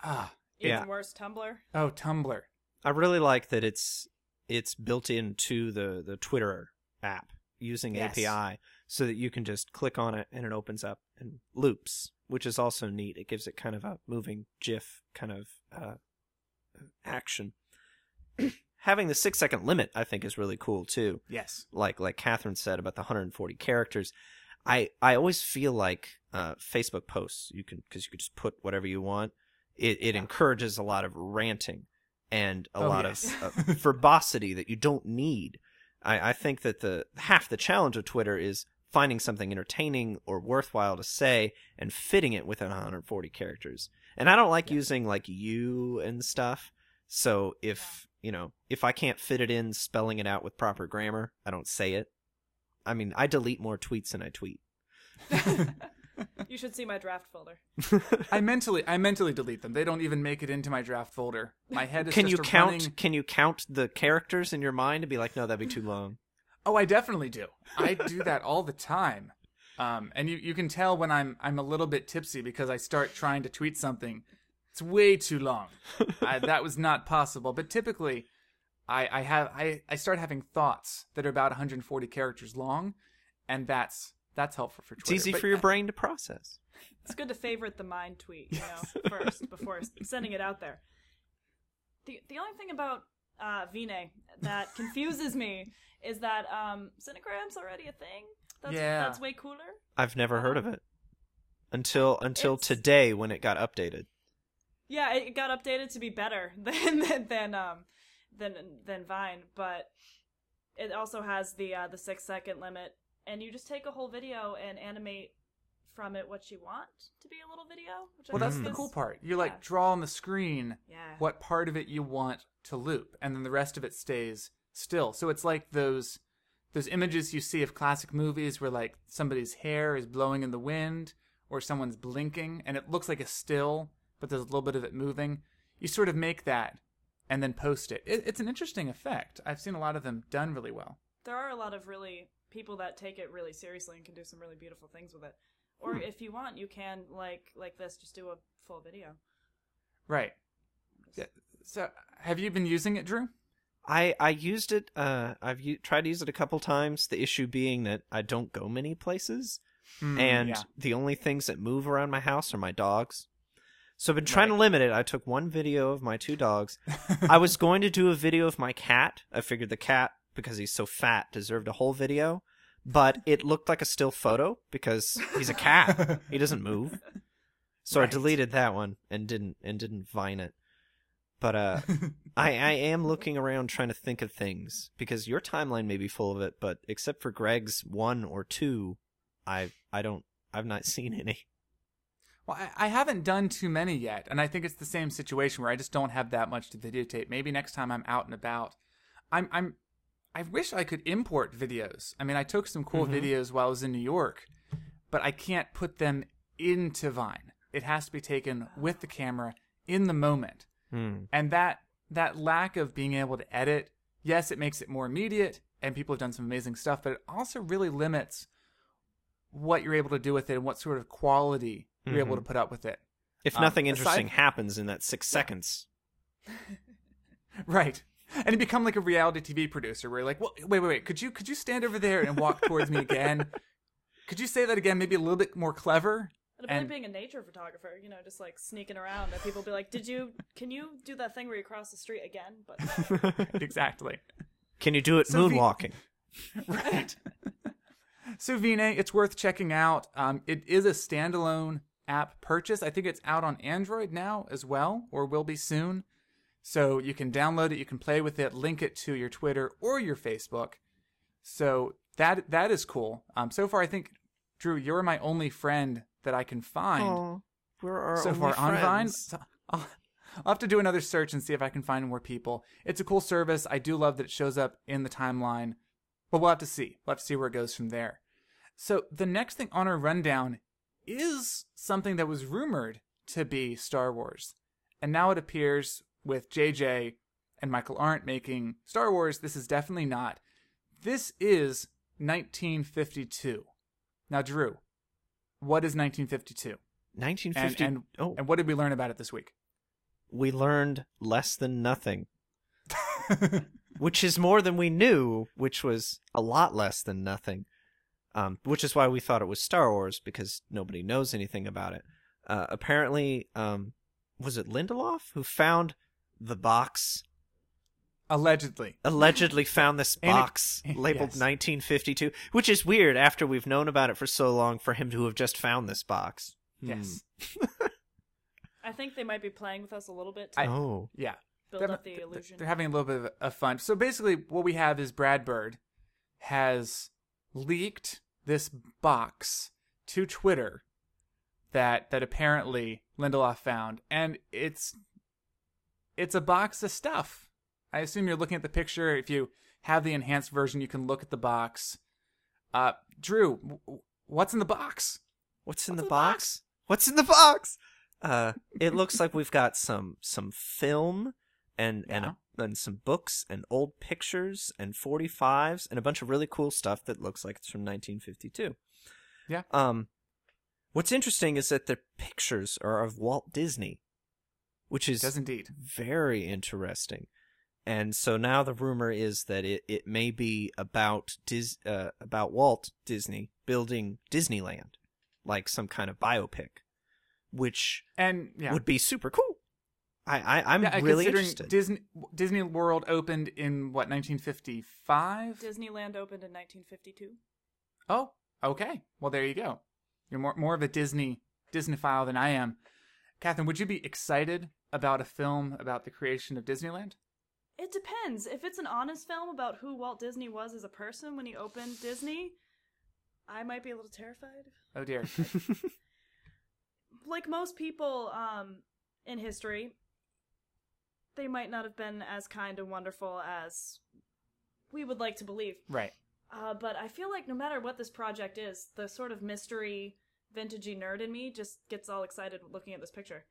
[SPEAKER 8] ah
[SPEAKER 10] even
[SPEAKER 9] Yeah.
[SPEAKER 10] worse, Tumblr.
[SPEAKER 8] oh Tumblr.
[SPEAKER 9] I really like that it's it's built into the the Twitter app using
[SPEAKER 8] Yes.
[SPEAKER 9] API. so that you can just click on it and it opens up and loops, which is also neat. It gives it kind of a moving GIF kind of uh, action. Having the six second limit, I think, is really cool too.
[SPEAKER 8] Yes.
[SPEAKER 9] Like like Kathryn said about the 140 characters. I I always feel like uh, Facebook posts you can because you can just put whatever you want. It it encourages a lot of ranting and a
[SPEAKER 8] Oh,
[SPEAKER 9] lot
[SPEAKER 8] yes.
[SPEAKER 9] of uh, verbosity that you don't need. I, I think that the half the challenge of Twitter is finding something entertaining or worthwhile to say and fitting it within 140 characters. And I don't like using like you and stuff. So if you know if I can't fit it in spelling it out with proper grammar, I don't say it. I mean, I delete more tweets than I tweet.
[SPEAKER 10] You should see my draft folder.
[SPEAKER 8] I mentally I mentally delete them. They don't even make it into my draft folder. My head is
[SPEAKER 9] Can
[SPEAKER 8] just
[SPEAKER 9] you
[SPEAKER 8] a
[SPEAKER 9] count?
[SPEAKER 8] running-
[SPEAKER 9] Can you count the characters in your mind and be like, no, that'd be too long.
[SPEAKER 8] Oh, I definitely do. I do that all the time. Um, and you, you can tell when I'm I'm a little bit tipsy because I start trying to tweet something. It's way too long. I, that was not possible. But typically, I, I have I, I start having thoughts that are about 140 characters long, and that's that's helpful for
[SPEAKER 9] It's easy
[SPEAKER 8] But-
[SPEAKER 9] for your brain to process.
[SPEAKER 10] It's good to favorite the mind tweet, you know, first before sending it out there. The the only thing about uh, Vine that confuses me is that um, Cinemagram's already a thing. That's,
[SPEAKER 8] Yeah.
[SPEAKER 10] that's way cooler.
[SPEAKER 9] I've never heard of it until until
[SPEAKER 10] It's-
[SPEAKER 9] today when it got updated.
[SPEAKER 10] Yeah, it got updated to be better than than than um than than Vine, but it also has the uh, the six second limit, and you just take a whole video and animate from it what you want to be a little video. Which I
[SPEAKER 8] Well, that's the
[SPEAKER 10] is-
[SPEAKER 8] cool part. You
[SPEAKER 10] yeah.
[SPEAKER 8] like draw on the screen
[SPEAKER 10] Yeah.
[SPEAKER 8] what part of it you want to loop, and then the rest of it stays still. So it's like those those images you see of classic movies where like somebody's hair is blowing in the wind or someone's blinking and it looks like a still, but there's a little bit of it moving. You sort of make that and then post it. it it's an interesting effect. I've seen a lot of them done really well.
[SPEAKER 10] there are a lot of really people that take it really seriously and can do some really beautiful things with it. Or
[SPEAKER 8] Hmm.
[SPEAKER 10] if you want, you can like like this, just do a full video.
[SPEAKER 8] Right. Yeah. So, have you been using it, Drew?
[SPEAKER 9] I I used it. Uh, I've u- tried to use it a couple times. The issue being that I don't go many places,
[SPEAKER 8] Hmm,
[SPEAKER 9] and
[SPEAKER 8] yeah.
[SPEAKER 9] the only things that move around my house are my dogs. So I've been trying to limit it. I took one video of my two dogs. I was going to do a video of my cat. I figured the cat, because he's so fat, deserved a whole video, but it looked like a still photo because he's a cat. he doesn't move. So I deleted that one and didn't and didn't vine it. But uh I, I am looking around trying to think of things because your timeline may be full of it, but except for Greg's one or two, I I don't I've not seen any.
[SPEAKER 8] Well, I, I haven't done too many yet, and I think it's the same situation where I just don't have that much to videotape. Maybe next time I'm out and about, I'm I'm I wish I could import videos. I mean, I took some cool videos while I was in New York, but I can't put them into Vine. It has to be taken with the camera in the moment.
[SPEAKER 9] Hmm.
[SPEAKER 8] And that that lack of being able to edit, yes, it makes it more immediate, and people have done some amazing stuff, but it also really limits what you're able to do with it and what sort of quality you're able to put up with it.
[SPEAKER 9] If
[SPEAKER 8] Um,
[SPEAKER 9] nothing
[SPEAKER 8] aside-
[SPEAKER 9] interesting happens in that six seconds.
[SPEAKER 8] Right. And you become like a reality TV producer where you're like, well, wait, wait, wait, could you could you stand over there and walk towards me again? Could you say that again, maybe a little bit more clever?
[SPEAKER 10] It'd
[SPEAKER 8] And-
[SPEAKER 10] being a nature photographer, you know, just like sneaking around, and people be like, "Did you? Can you do that thing where you cross the street again?" But
[SPEAKER 8] exactly.
[SPEAKER 9] Can you do it
[SPEAKER 8] So the-
[SPEAKER 9] moonwalking?
[SPEAKER 8] Right. so Vine, it's worth checking out. Um, it is a standalone app purchase. I think it's out on Android now as well, or will be soon. So you can download it, you can play with it, link it to your Twitter or your Facebook. So that that is cool. Um, so far, I think Drew, you're my only friend that I can find
[SPEAKER 9] we're our
[SPEAKER 8] so
[SPEAKER 9] only
[SPEAKER 8] far on Vine.
[SPEAKER 9] friends.
[SPEAKER 8] So I'll, I'll have to do another search and see if I can find more people. It's a cool service. I do love that it shows up in the timeline, but we'll have to see. We'll have to see where it goes from there. So the next thing on our rundown is something that was rumored to be Star Wars, and now it appears with JJ and Michael Arndt making Star Wars. This is definitely not. This is 1952. Now, Drew, what is 1952?
[SPEAKER 9] 1950.
[SPEAKER 8] And, and,
[SPEAKER 9] oh,
[SPEAKER 8] and what did we learn about it this week?
[SPEAKER 9] we learned less than nothing, which is more than we knew, which was a lot less than nothing. um, which is why we thought it was Star Wars because nobody knows anything about it. Uh, apparently, um, was it Lindelof who found the box?
[SPEAKER 8] Allegedly.
[SPEAKER 9] Allegedly found this
[SPEAKER 8] And it-
[SPEAKER 9] box labeled
[SPEAKER 8] yes.
[SPEAKER 9] 1952, which is weird after we've known about it for so long for him to have just found this box. Hmm.
[SPEAKER 8] Yes.
[SPEAKER 10] I think they might be playing with us a little bit
[SPEAKER 8] I-
[SPEAKER 9] Oh.
[SPEAKER 8] Yeah.
[SPEAKER 10] build
[SPEAKER 8] They're-
[SPEAKER 10] up the illusion.
[SPEAKER 8] They're having a little bit of, of fun. So basically, what we have is Brad Bird has leaked this box to Twitter that that apparently Lindelof found, and it's it's a box of stuff. I assume you're looking at the picture. If you have the enhanced version, you can look at the box. Uh, Drew, w- what's in the box?
[SPEAKER 9] What's in
[SPEAKER 8] What's
[SPEAKER 9] the
[SPEAKER 8] in the
[SPEAKER 9] box? What's in the box? Uh, it looks like we've got some some film and and a, and some books and old pictures and 45s and a bunch of really cool stuff that looks like it's from 1952.
[SPEAKER 8] Yeah.
[SPEAKER 9] Um, what's interesting is that the pictures are of Walt Disney, which is
[SPEAKER 8] Does indeed.
[SPEAKER 9] very interesting. And so now the rumor is that it, it may be about Dis, uh, about Walt Disney building Disneyland, like some kind of biopic, which
[SPEAKER 8] And yeah,
[SPEAKER 9] would be super cool. I, I I'm
[SPEAKER 8] yeah,
[SPEAKER 9] really
[SPEAKER 8] considering
[SPEAKER 9] interested.
[SPEAKER 8] Disney Disney World opened in what 1955.
[SPEAKER 10] Disneyland opened in 1952.
[SPEAKER 8] Oh, okay. Well, there you go. You're more more of a Disney Disneyphile than I am. Kathryn, would you be excited about a film about the creation of Disneyland?
[SPEAKER 10] It depends. If it's an honest film about who Walt Disney was as a person when he opened Disney, I might be a little terrified.
[SPEAKER 8] Oh dear.
[SPEAKER 10] Like most people um, in history, they might not have been as kind and wonderful as we would like to believe.
[SPEAKER 8] right.
[SPEAKER 10] Uh, but I feel like no matter what this project is, the sort of mystery, vintagey nerd in me just gets all excited looking at this picture.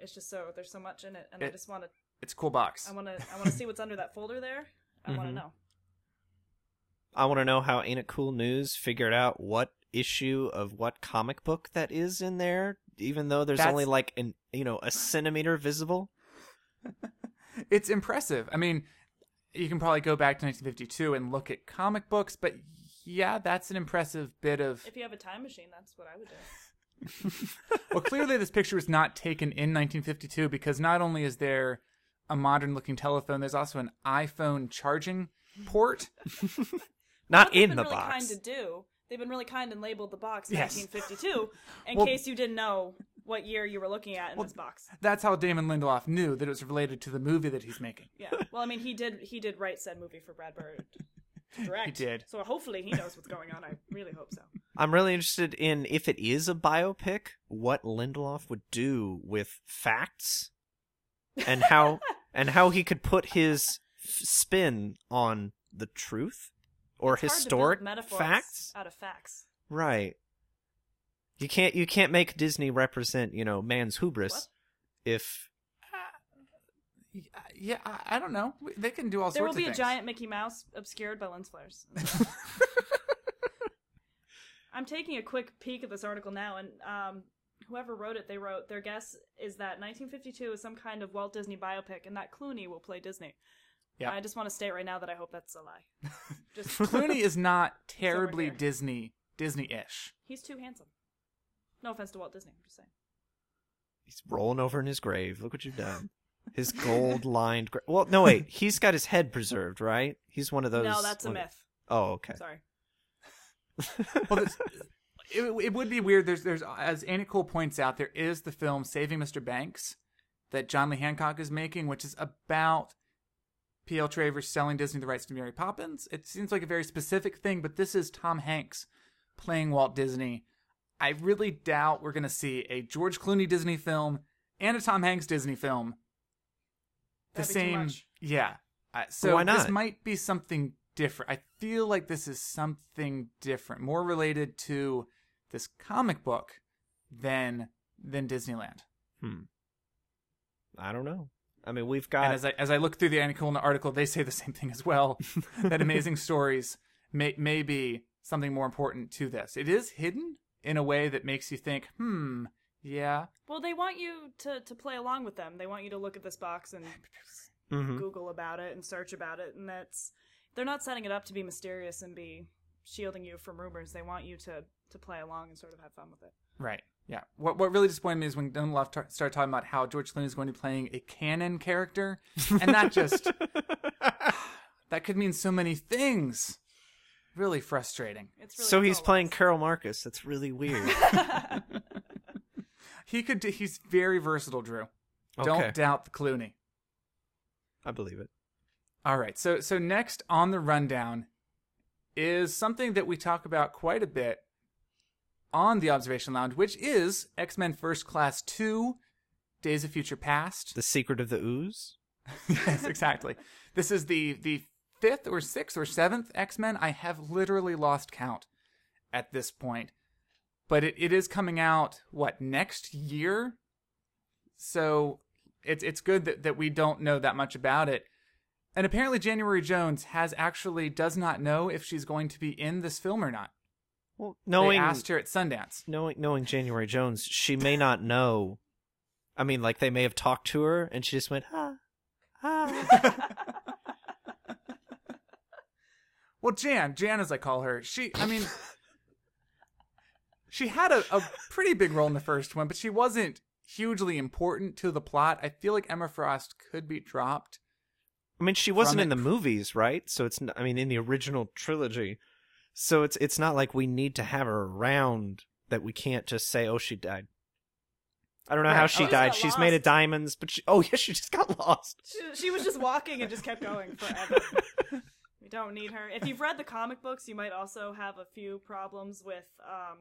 [SPEAKER 10] It's just so there's so much in it, and I just want to.
[SPEAKER 8] It's a cool box.
[SPEAKER 10] I want to. I want to see what's under that folder there. I want
[SPEAKER 9] Mhm.
[SPEAKER 10] to know.
[SPEAKER 9] I want to know how Ain't It Cool News figured out what issue of what comic book that is in there, even though there's
[SPEAKER 8] That's-
[SPEAKER 9] only like an you know a centimeter visible.
[SPEAKER 8] It's impressive. I mean, you can probably go back to 1952 and look at comic books, but yeah, that's an impressive bit of.
[SPEAKER 10] If you have a time machine, that's what I would do.
[SPEAKER 8] Well, clearly this picture was not taken in 1952 because not only is there a modern-looking telephone, there's also an iPhone charging port.
[SPEAKER 9] Not
[SPEAKER 10] What they've
[SPEAKER 9] in
[SPEAKER 10] been
[SPEAKER 9] the
[SPEAKER 10] really
[SPEAKER 9] box.
[SPEAKER 10] kind to do. They've been really kind and labeled the box
[SPEAKER 8] Yes.
[SPEAKER 10] 1952, in
[SPEAKER 8] Well-
[SPEAKER 10] case you didn't know what year you were looking at in
[SPEAKER 8] Well,
[SPEAKER 10] this box.
[SPEAKER 8] That's how Damon Lindelof knew that it was related to the movie that he's making.
[SPEAKER 10] Yeah. Well, I mean, he did. He did write said movie for Brad Bird to direct.
[SPEAKER 8] He did.
[SPEAKER 10] So hopefully he knows what's going on. I really hope so.
[SPEAKER 9] I'm really interested in if it is a biopic, what Lindelof would do with facts, and how and how he could put his f- spin on the truth or
[SPEAKER 10] It's hard to build
[SPEAKER 9] historic
[SPEAKER 10] metaphors
[SPEAKER 9] facts.
[SPEAKER 10] out of facts.
[SPEAKER 9] Right. You can't you can't make Disney represent you know man's hubris
[SPEAKER 10] What?
[SPEAKER 9] if uh,
[SPEAKER 8] Yeah, I, I don't know. They can do all
[SPEAKER 10] There will be a giant Mickey Mouse obscured by lens flares. I'm taking a quick peek at this article now, and um, whoever wrote it, they wrote their guess is that 1952 is some kind of Walt Disney biopic, and that Clooney will play Disney.
[SPEAKER 8] Yeah.
[SPEAKER 10] I just want to state right now that I hope that's a lie. Just
[SPEAKER 8] Clooney is not terribly. Disney Disney-ish.
[SPEAKER 10] he's too handsome. No offense to Walt Disney, I'm just saying.
[SPEAKER 9] he's rolling over in his grave. Look what you've done. His gold lined. Gra- well, no wait, he's got his head preserved, right? He's one of those.
[SPEAKER 10] no, that's a
[SPEAKER 9] one-
[SPEAKER 10] myth.
[SPEAKER 9] Oh, okay.
[SPEAKER 10] Sorry.
[SPEAKER 8] Well, this, it, it would be weird. There's, there's, as Ain't It Cool points out, there is the film Saving Mr. Banks that John Lee Hancock is making, which is about P.L. Travers selling Disney the rights to Mary Poppins. It seems like a very specific thing, but this is Tom Hanks playing Walt Disney. I really doubt we're going to see a George Clooney Disney film and a Tom Hanks Disney film. The
[SPEAKER 10] That'd be too
[SPEAKER 8] same, yeah. Uh, so
[SPEAKER 9] why
[SPEAKER 8] this might be something different. I feel like this is something different, more related to this comic book than than Disneyland.
[SPEAKER 9] Hmm. I don't know. I mean, we've got.
[SPEAKER 8] and as I as I look through the Annie Coulter article, they say the same thing as well. that amazing stories may may be something more important to this. It is hidden in a way that makes you think, hmm, yeah,
[SPEAKER 10] Well, they want you to, to play along with them. They want you to look at this box and
[SPEAKER 9] Mhm.
[SPEAKER 10] Google about it and search about it, and that's they're not setting it up to be mysterious and be shielding you from rumors. They want you to to play along and sort of have fun with it.
[SPEAKER 8] Right. Yeah. What What really disappointed me is when Dunlop t- started talking about how George Clooney is going to be playing a canon character, and that just that could mean so many things. Really frustrating.
[SPEAKER 10] It's really
[SPEAKER 9] so he's
[SPEAKER 10] all
[SPEAKER 9] playing
[SPEAKER 10] lies.
[SPEAKER 9] Carol Marcus. That's really weird.
[SPEAKER 8] He could. do- He's very versatile, Drew.
[SPEAKER 9] Okay.
[SPEAKER 8] Don't doubt the Clooney.
[SPEAKER 9] I believe it.
[SPEAKER 8] All right. So so next on the rundown is something that we talk about quite a bit on the Observation Lounge, which is X Men First Class Two: Days of Future Past.
[SPEAKER 9] The Secret of the Ooze.
[SPEAKER 8] yes, exactly. This is the the fifth or sixth or seventh X Men. I have literally lost count at this point, but it, it is coming out what next year. So it's it's good that that we don't know that much about it. And apparently, January Jones has actually does not know if she's going to be in this film or not.
[SPEAKER 9] Well,
[SPEAKER 8] They
[SPEAKER 9] knowing
[SPEAKER 8] asked her at Sundance.
[SPEAKER 9] knowing knowing January Jones, she may not know. I mean, like they may have talked to her, and she just went, "Ah, ah."
[SPEAKER 8] Well, Jan, Jan as I call her, she, I mean, she had a, a pretty big role in the first one, but she wasn't hugely important to the plot. I feel like Emma Frost could be dropped.
[SPEAKER 9] I mean, she wasn't in the movies, right? So it's I mean, in the original trilogy. So it's it's not like we need to have her around that we can't just say, "Oh, she died." I don't know how
[SPEAKER 8] Right.
[SPEAKER 9] she
[SPEAKER 8] Oh,
[SPEAKER 9] died.
[SPEAKER 10] got
[SPEAKER 9] She's made of diamonds, but she, oh yeah, she just got lost.
[SPEAKER 10] She, she was just walking and just kept going forever. we don't need her. If you've read the comic books, you might also have a few problems with um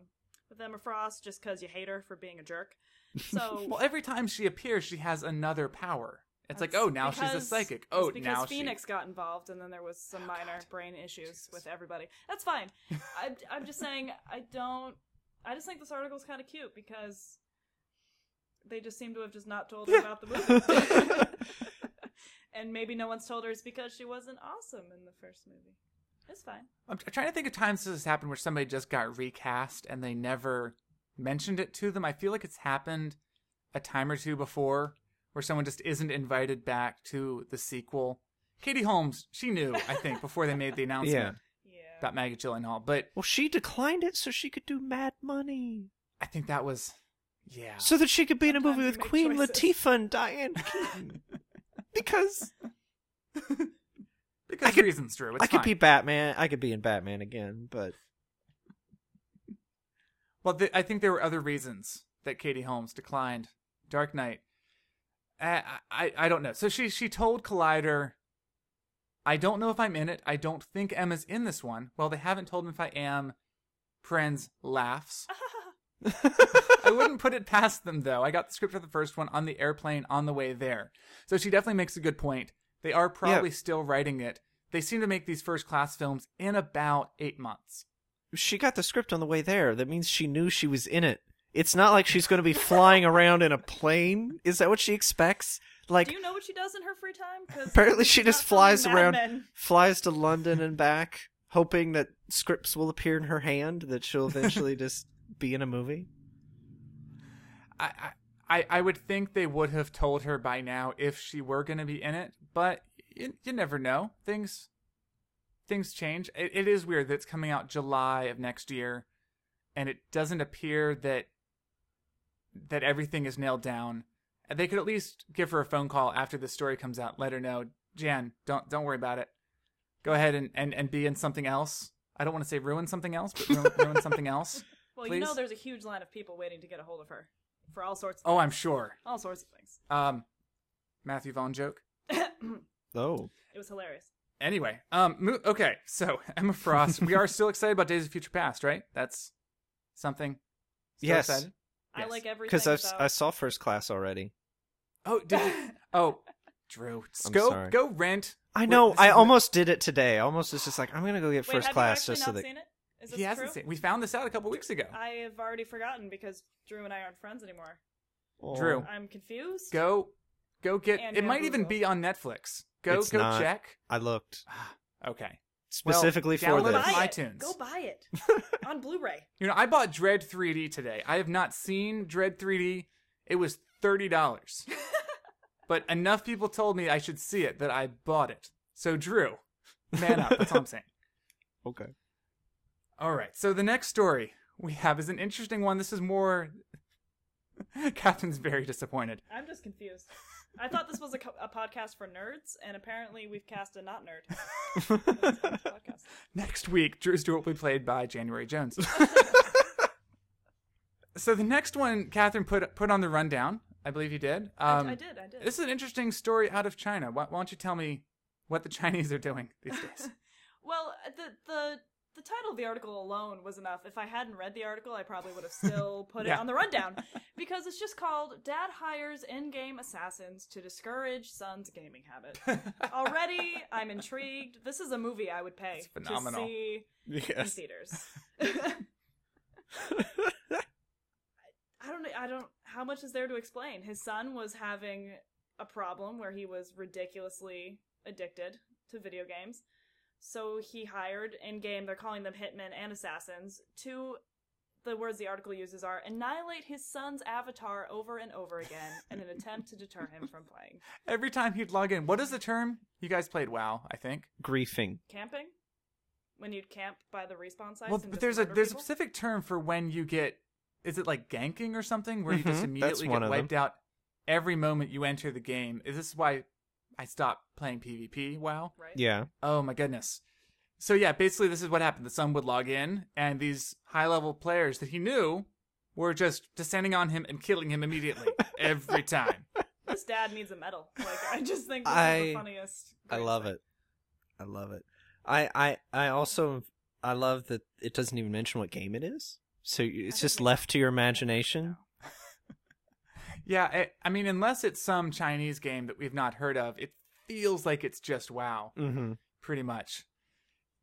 [SPEAKER 10] with Emma Frost just because you hate her for being a jerk. So
[SPEAKER 8] Well, every time she appears, she has another power. It's like, oh, now she's a psychic. Oh,
[SPEAKER 10] because
[SPEAKER 8] now
[SPEAKER 10] Phoenix
[SPEAKER 8] she.
[SPEAKER 10] got involved, and then there was some oh, minor brain issues with everybody. That's fine. I, I'm just saying, I don't. I just think this article's kind of cute because they just seem to have just not told her about the movie, and maybe no one's told her it's because she wasn't awesome in the first movie. It's fine.
[SPEAKER 8] I'm t- trying to think of times this has happened where somebody just got recast and they never mentioned it to them. I feel like it's happened a time or two before where someone just isn't invited back to the sequel. Katie Holmes, she knew, I think, before they made the announcement
[SPEAKER 9] Yeah.
[SPEAKER 10] Yeah.
[SPEAKER 8] about Maggie Gyllenhaal. But
[SPEAKER 9] Well, she declined it so she could do Mad Money,
[SPEAKER 8] I think that was, yeah.
[SPEAKER 9] so that she could be in a movie with Queen
[SPEAKER 10] choices.
[SPEAKER 9] Latifah and Diane Keaton. because
[SPEAKER 8] Because
[SPEAKER 9] I could-
[SPEAKER 8] reasons, Drew. It's
[SPEAKER 9] I could be Batman. I could be in Batman again, but
[SPEAKER 8] Well, th- I think there were other reasons that Katie Holmes declined Dark Knight. Uh, I, I I don't know. So she she told Collider, I don't know if I'm in it. I don't think Emma's in this one. Well, they haven't told me if I am. Friends laughs. I wouldn't put it past them though. I got the script for the first one on the airplane on the way there. So she definitely makes a good point. They are probably still writing it. They seem to make these first class films in about eight months.
[SPEAKER 9] she got the script on the way there. That means she knew she was in it. It's not like she's going to be flying around in a plane. Is that what she expects? Like
[SPEAKER 10] Do you know what she does in her free time? 'Cause
[SPEAKER 9] apparently she just flies around,
[SPEAKER 10] Men.
[SPEAKER 9] flies to London and back, hoping that scripts will appear in her hand. That she'll eventually just be in a movie.
[SPEAKER 8] I, I I would think they would have told her by now if she were going to be in it, but you, you never know. Things things change. It, it is weird that it's coming out July of next year, and it doesn't appear that that everything is nailed down. They could at least give her a phone call after the story comes out. Let her know, Jan, don't don't worry about it. Go ahead and, and, and be in something else. I don't want to say ruin something else, but ruin, ruin something else.
[SPEAKER 10] Well, you know, there's a huge line of people waiting to get a hold of her for all sorts. Of
[SPEAKER 8] Oh,
[SPEAKER 10] things.
[SPEAKER 8] I'm sure.
[SPEAKER 10] all sorts of things.
[SPEAKER 8] Um, Matthew Vaughn joke.
[SPEAKER 9] Oh,
[SPEAKER 10] It was hilarious.
[SPEAKER 8] Anyway, um, mo- okay, so Emma Frost, we are still excited about Days of Future Past, right? That's something. Still
[SPEAKER 9] Yes.
[SPEAKER 8] excited?
[SPEAKER 10] I like everything.
[SPEAKER 9] because I
[SPEAKER 10] about...
[SPEAKER 9] I saw First Class already.
[SPEAKER 8] Oh, did you? Oh, Drew,
[SPEAKER 9] I'm
[SPEAKER 8] go
[SPEAKER 9] sorry.
[SPEAKER 8] go rent.
[SPEAKER 9] I know.
[SPEAKER 8] this
[SPEAKER 9] I
[SPEAKER 8] is-
[SPEAKER 9] almost did it today. I almost was just like, I'm gonna go get
[SPEAKER 10] Wait,
[SPEAKER 9] First
[SPEAKER 10] have
[SPEAKER 9] Class just so that.
[SPEAKER 10] seen it? Is this
[SPEAKER 8] He hasn't
[SPEAKER 10] true?
[SPEAKER 8] seen. We found this out a couple weeks ago.
[SPEAKER 10] I have already forgotten because Drew and I aren't friends anymore.
[SPEAKER 8] Drew,
[SPEAKER 10] I'm confused.
[SPEAKER 8] go go get.
[SPEAKER 10] And
[SPEAKER 8] it
[SPEAKER 10] go
[SPEAKER 8] might even be on Netflix. Go
[SPEAKER 9] It's
[SPEAKER 8] go
[SPEAKER 9] not.
[SPEAKER 8] check.
[SPEAKER 9] I looked ah,
[SPEAKER 8] Okay.
[SPEAKER 9] Specifically for
[SPEAKER 8] download
[SPEAKER 9] this.
[SPEAKER 10] buy it.
[SPEAKER 8] iTunes.
[SPEAKER 10] Go buy it on Blu-ray.
[SPEAKER 8] You know, I bought Dredd 3D today. I have not seen Dredd 3D. It was thirty dollars, but enough people told me I should see it that I bought it. So Drew, man up. That's all I'm saying.
[SPEAKER 9] Okay.
[SPEAKER 8] All right. So the next story we have is an interesting one. This is more. Kathryn's very disappointed.
[SPEAKER 10] I'm just confused. I thought this was a, co- a podcast for nerds, and apparently we've cast a not nerd. podcast.
[SPEAKER 8] Next week, Drew Stewart will be played by January Jones. so the next one, Kathryn put put on the rundown. I believe you did. Um,
[SPEAKER 10] I did, I did.
[SPEAKER 8] This is an interesting story out of China. Why, why don't you tell me what the Chinese are doing these days?
[SPEAKER 10] Well, the the the title of the article alone was enough. If I hadn't read the article, I probably would have still put
[SPEAKER 8] Yeah.
[SPEAKER 10] it on the rundown because it's just called "Dad hires in-game assassins to discourage son's gaming habit." Already, I'm intrigued. This is a movie I would pay
[SPEAKER 8] It's phenomenal.
[SPEAKER 10] to see in theaters. I don't know. I don't. How much is there to explain? His son was having a problem where he was ridiculously addicted to video games. So he hired in game, they're calling them hitmen and assassins, to the words the article uses are annihilate his son's avatar over and over again in an attempt to deter him from playing.
[SPEAKER 8] Every time he'd log in, what is the term? You guys played WoW, I think.
[SPEAKER 9] Griefing.
[SPEAKER 10] Camping? When you'd camp by the respawn sites?
[SPEAKER 8] Well, but there's a
[SPEAKER 10] murder
[SPEAKER 8] there's a specific term for when you get. Is it like ganking or something where you just
[SPEAKER 9] Mhm,
[SPEAKER 8] immediately get
[SPEAKER 9] of them.
[SPEAKER 8] wiped out every moment you enter the game? Is this why I stopped playing PvP? WoW.
[SPEAKER 10] Right?
[SPEAKER 9] Yeah.
[SPEAKER 8] Oh my goodness. So yeah, basically this is what happened. The son would log in, and these high level players that he knew were just descending on him and killing him immediately every time.
[SPEAKER 10] This dad needs a medal. Like, I just think this is the funniest.
[SPEAKER 9] I love
[SPEAKER 10] thing.
[SPEAKER 9] it. I love it. I, I I also I love that it doesn't even mention what game it is. So it's just left to your imagination.
[SPEAKER 8] Yeah, I, I mean, unless it's some Chinese game that we've not heard of, it feels like it's just WoW,
[SPEAKER 9] Mm-hmm.
[SPEAKER 8] pretty much.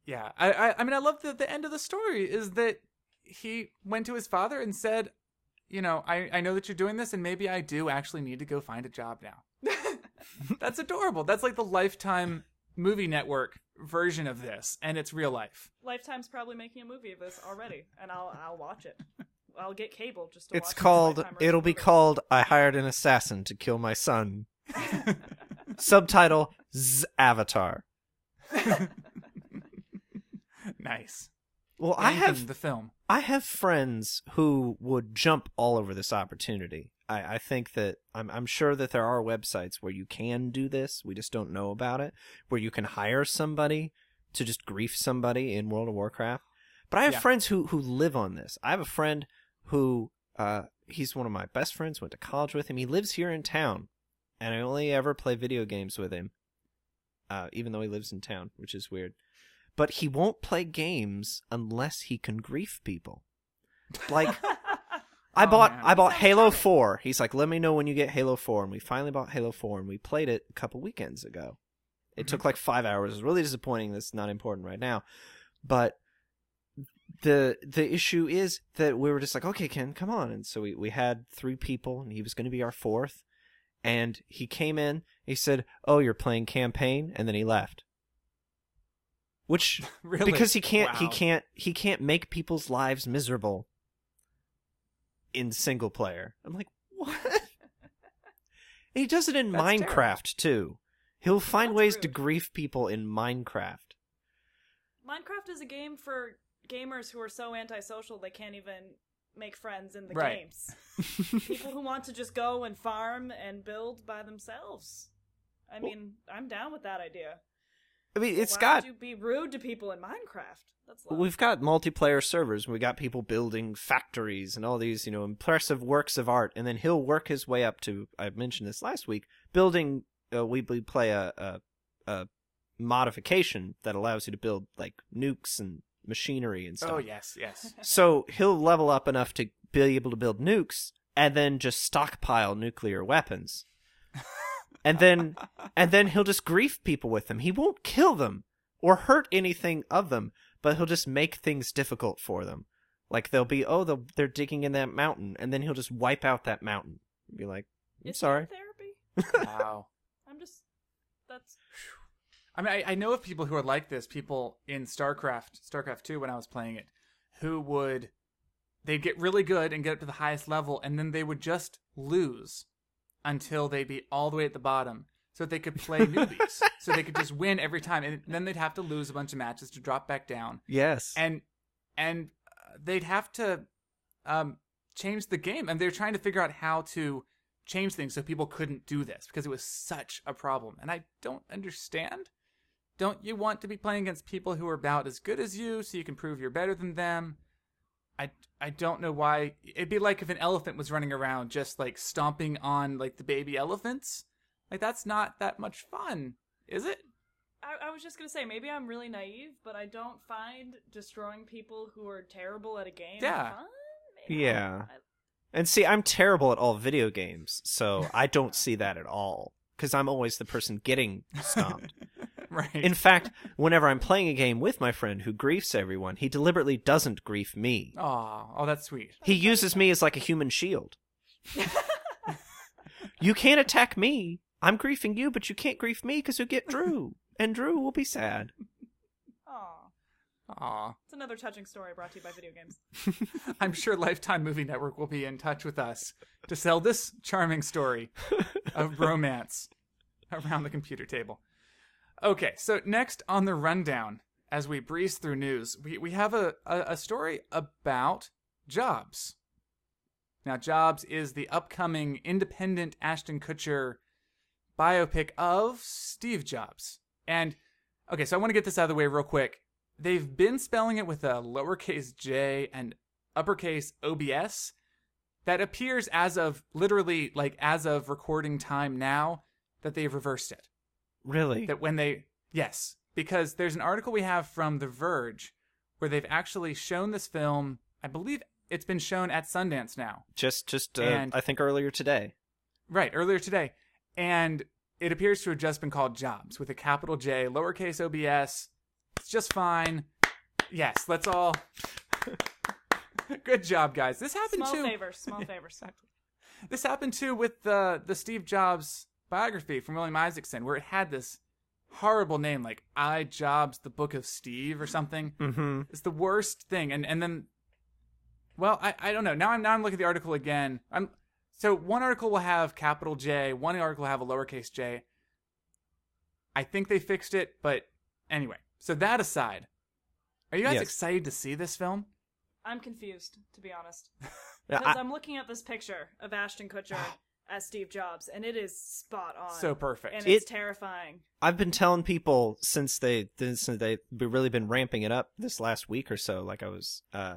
[SPEAKER 8] Yeah, I, I, I mean, I love that the end of the story is that he went to his father and said, you know, I, I know that you're doing this, and maybe I do actually need to go find a job now. That's adorable. That's like the Lifetime movie network version of this, and it's real life.
[SPEAKER 10] Lifetime's probably making a movie of this already, and I'll I'll watch it. I'll get cable just to
[SPEAKER 9] It's
[SPEAKER 10] watch
[SPEAKER 9] called.
[SPEAKER 10] Lifetime
[SPEAKER 9] It'll be called. I hired an assassin to kill my son. Subtitle: Z Avatar.
[SPEAKER 8] Nice.
[SPEAKER 9] Well, I
[SPEAKER 8] Nathan,
[SPEAKER 9] have
[SPEAKER 8] the film.
[SPEAKER 9] I have friends who would jump all over this opportunity. I, I think that I'm I'm sure that there are websites where you can do this. We just don't know about it. Where you can hire somebody to just grief somebody in World of Warcraft. But I have
[SPEAKER 8] Yeah.
[SPEAKER 9] friends who who live on this. I have a friend who uh he's one of my best friends. Went to college with him. He lives here in town, and I only ever play video games with him. Uh, even though he lives in town, which is weird. But he won't play games unless he can grief people. Like I
[SPEAKER 8] Oh,
[SPEAKER 9] bought
[SPEAKER 8] man.
[SPEAKER 9] I bought Halo 4. He's like, "Let me know when you get Halo 4." And we finally bought Halo 4 and we played it a couple weekends ago. It took like 5 hours. It was really disappointing. That's not important right now. But the the issue is that we were just like, "Okay, Ken, come on." And so we we had three people and he was going to be our fourth. And he came in, he said, "Oh, you're playing campaign?" And then he left. Which
[SPEAKER 8] Really?
[SPEAKER 9] because he can't he can't he can't make people's lives miserable in single player. I'm like, what? He does it in
[SPEAKER 8] That's
[SPEAKER 9] Minecraft too. He'll find
[SPEAKER 10] That's
[SPEAKER 9] ways
[SPEAKER 10] rude.
[SPEAKER 9] to grief people in Minecraft.
[SPEAKER 10] Minecraft is a game for gamers who are so antisocial they can't even make friends in the
[SPEAKER 8] Right.
[SPEAKER 10] games. People who want to just go and farm and build by themselves. I mean, I'm down with that idea.
[SPEAKER 9] I mean, it's
[SPEAKER 10] Why
[SPEAKER 9] got
[SPEAKER 10] you be rude to people in Minecraft? That's love.
[SPEAKER 9] we've got multiplayer servers. We got people building factories and all these, you know, impressive works of art. And then he'll work his way up to. I mentioned this last week. Building, uh, we we play a, a a modification that allows you to build like nukes and machinery and oh, stuff.
[SPEAKER 8] Oh yes, yes.
[SPEAKER 9] So he'll level up enough to be able to build nukes and then just stockpile nuclear weapons. and then and then he'll just grief people with them. He won't kill them or hurt anything of them, but he'll just make things difficult for them. Like they'll be, oh, they'll, they're digging in that mountain, and then he'll just wipe out that mountain. Be like, I'm
[SPEAKER 10] Is
[SPEAKER 9] sorry.
[SPEAKER 10] that therapy?
[SPEAKER 8] Wow.
[SPEAKER 10] I'm just. That's.
[SPEAKER 8] I mean, I, I know of people who are like this. People in StarCraft, StarCraft Two, when I was playing it, who would they'd get really good and get up to the highest level, and then they would just lose until they'd be all the way at the bottom, so that they could play newbies, so they could just win every time, and then they'd have to lose a bunch of matches to drop back down.
[SPEAKER 9] Yes.
[SPEAKER 8] And and uh, they'd have to um, change the game, and they're trying to figure out how to change things so people couldn't do this because it was such a problem, and I don't understand. Don't you want to be playing against people who are about as good as you so you can prove you're better than them? I, I don't know why. It'd be like if an elephant was running around just like stomping on like the baby elephants. Like that's not that much fun, is it?
[SPEAKER 10] I, I was just gonna say maybe I'm really naive, but I don't find destroying people who are terrible at a game
[SPEAKER 8] Yeah.
[SPEAKER 10] fun. Maybe.
[SPEAKER 9] Yeah. And see, I'm terrible at all video games, so I don't see that at all. Because I'm always the person getting stomped.
[SPEAKER 8] right.
[SPEAKER 9] In fact, whenever I'm playing a game with my friend who griefs everyone, he deliberately doesn't grief me.
[SPEAKER 8] Aw, oh, that's sweet.
[SPEAKER 9] He uses me as like a human shield. you can't attack me. I'm griefing you, but you can't grief me because you'll get Drew. And Drew will be sad.
[SPEAKER 10] Aw.
[SPEAKER 8] Aw.
[SPEAKER 10] It's another touching story brought to you by video games.
[SPEAKER 8] I'm sure Lifetime Movie Network will be in touch with us to sell this charming story of romance around the computer table. Okay, so next on the rundown, as we breeze through news, we, we have a, a, a story about Jobs. Now, Jobs is the upcoming independent Ashton Kutcher biopic of Steve Jobs. And, okay, so I want to get this out of the way real quick. They've been spelling it with a lowercase j and uppercase OBS. That appears as of literally, like, as of recording time now, that they've reversed it
[SPEAKER 9] Really?
[SPEAKER 8] that when they yes because there's an article we have from the verge where they've actually shown this film. I believe it's been shown at sundance now.
[SPEAKER 9] Just, just, uh,
[SPEAKER 8] And-
[SPEAKER 9] I think earlier today.
[SPEAKER 8] right earlier today. And it appears to have just been called jobs with a capital j lowercase obs it's just fine. Yes let's all good job guys. This happened
[SPEAKER 10] Small
[SPEAKER 8] too.
[SPEAKER 10] Small favors, small favors.
[SPEAKER 8] this happened too with the the Steve Jobs biography from William Isaacson, where it had this horrible name like "I Jobs: The Book of Steve" or something.
[SPEAKER 9] Mm-hmm.
[SPEAKER 8] It's the worst thing. And and then, well, I I don't know. Now I'm now I'm looking at the article again. I'm so one article will have capital J, one article will have a lowercase j. I think they fixed it, but anyway. So that aside, are you guys
[SPEAKER 9] Yes.
[SPEAKER 8] excited to see this film?
[SPEAKER 10] I'm confused, to be honest. Because
[SPEAKER 9] I-
[SPEAKER 10] I'm looking at this picture of Ashton Kutcher as Steve Jobs, and it is spot on.
[SPEAKER 8] So perfect.
[SPEAKER 10] And it's
[SPEAKER 9] It-
[SPEAKER 10] terrifying.
[SPEAKER 9] I've been telling people since they since they've really been ramping it up this last week or so. Like I was, uh,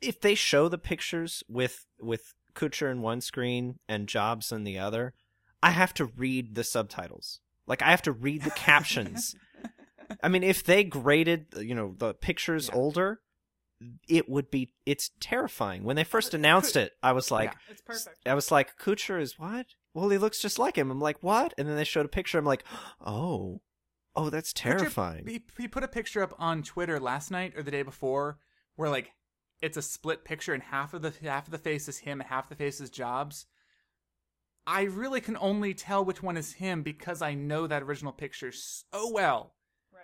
[SPEAKER 9] if they show the pictures with with Kutcher in one screen and Jobs in the other, I have to read the subtitles. Like I have to read the captions. I mean, if they graded, you know, the pictures
[SPEAKER 8] Yeah.
[SPEAKER 9] older, it would be. It's terrifying. When they first announced it, I was like,
[SPEAKER 8] Yeah.
[SPEAKER 10] It's perfect.
[SPEAKER 9] I was like, Kutcher is what? Well, he looks just like him. I'm like, what? And then they showed a picture. I'm like, oh, oh, that's terrifying.
[SPEAKER 8] He, he put a picture up on Twitter last night or the day before, where like it's a split picture, and half of the half of the face is him, and half the face is Jobs. I really can only tell which one is him because I know that original picture so well,
[SPEAKER 10] Right.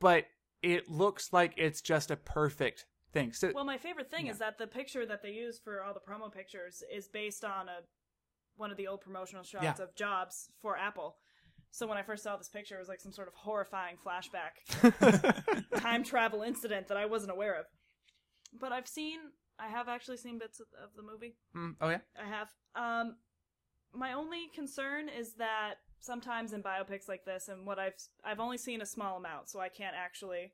[SPEAKER 8] but it looks like it's just a perfect thing. So
[SPEAKER 10] Well, my favorite thing
[SPEAKER 8] Yeah.
[SPEAKER 10] is that the picture that they use for all the promo pictures is based on a one of the old promotional shots
[SPEAKER 8] Yeah.
[SPEAKER 10] of Jobs for Apple. So when I first saw this picture, it was like some sort of horrifying flashback time travel incident that I wasn't aware of. But I've seen, I have actually seen bits of, of the movie.
[SPEAKER 8] Mm, oh yeah,
[SPEAKER 10] I have. Um, my only concern is that sometimes in biopics like this, and what I've I've only seen a small amount, so I can't actually.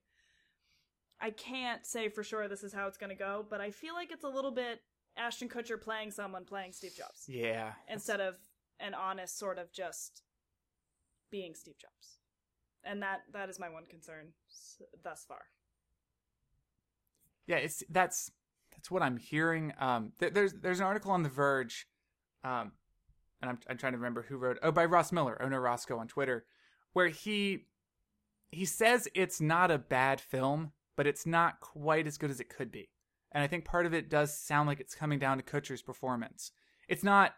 [SPEAKER 10] I can't say for sure this is how it's going to go, but I feel like it's a little bit Ashton Kutcher playing someone playing Steve Jobs
[SPEAKER 8] yeah.
[SPEAKER 10] instead of an honest sort of just being Steve Jobs, and that that is my one concern thus far.
[SPEAKER 8] yeah it's that's that's what i'm hearing um th- there's there's an article on the verge um and I'm, I'm trying to remember who wrote oh by ross miller oh no roscoe on twitter where he he says it's not a bad film but it's not quite as good as it could be and i think part of it does sound like it's coming down to kutcher's performance it's not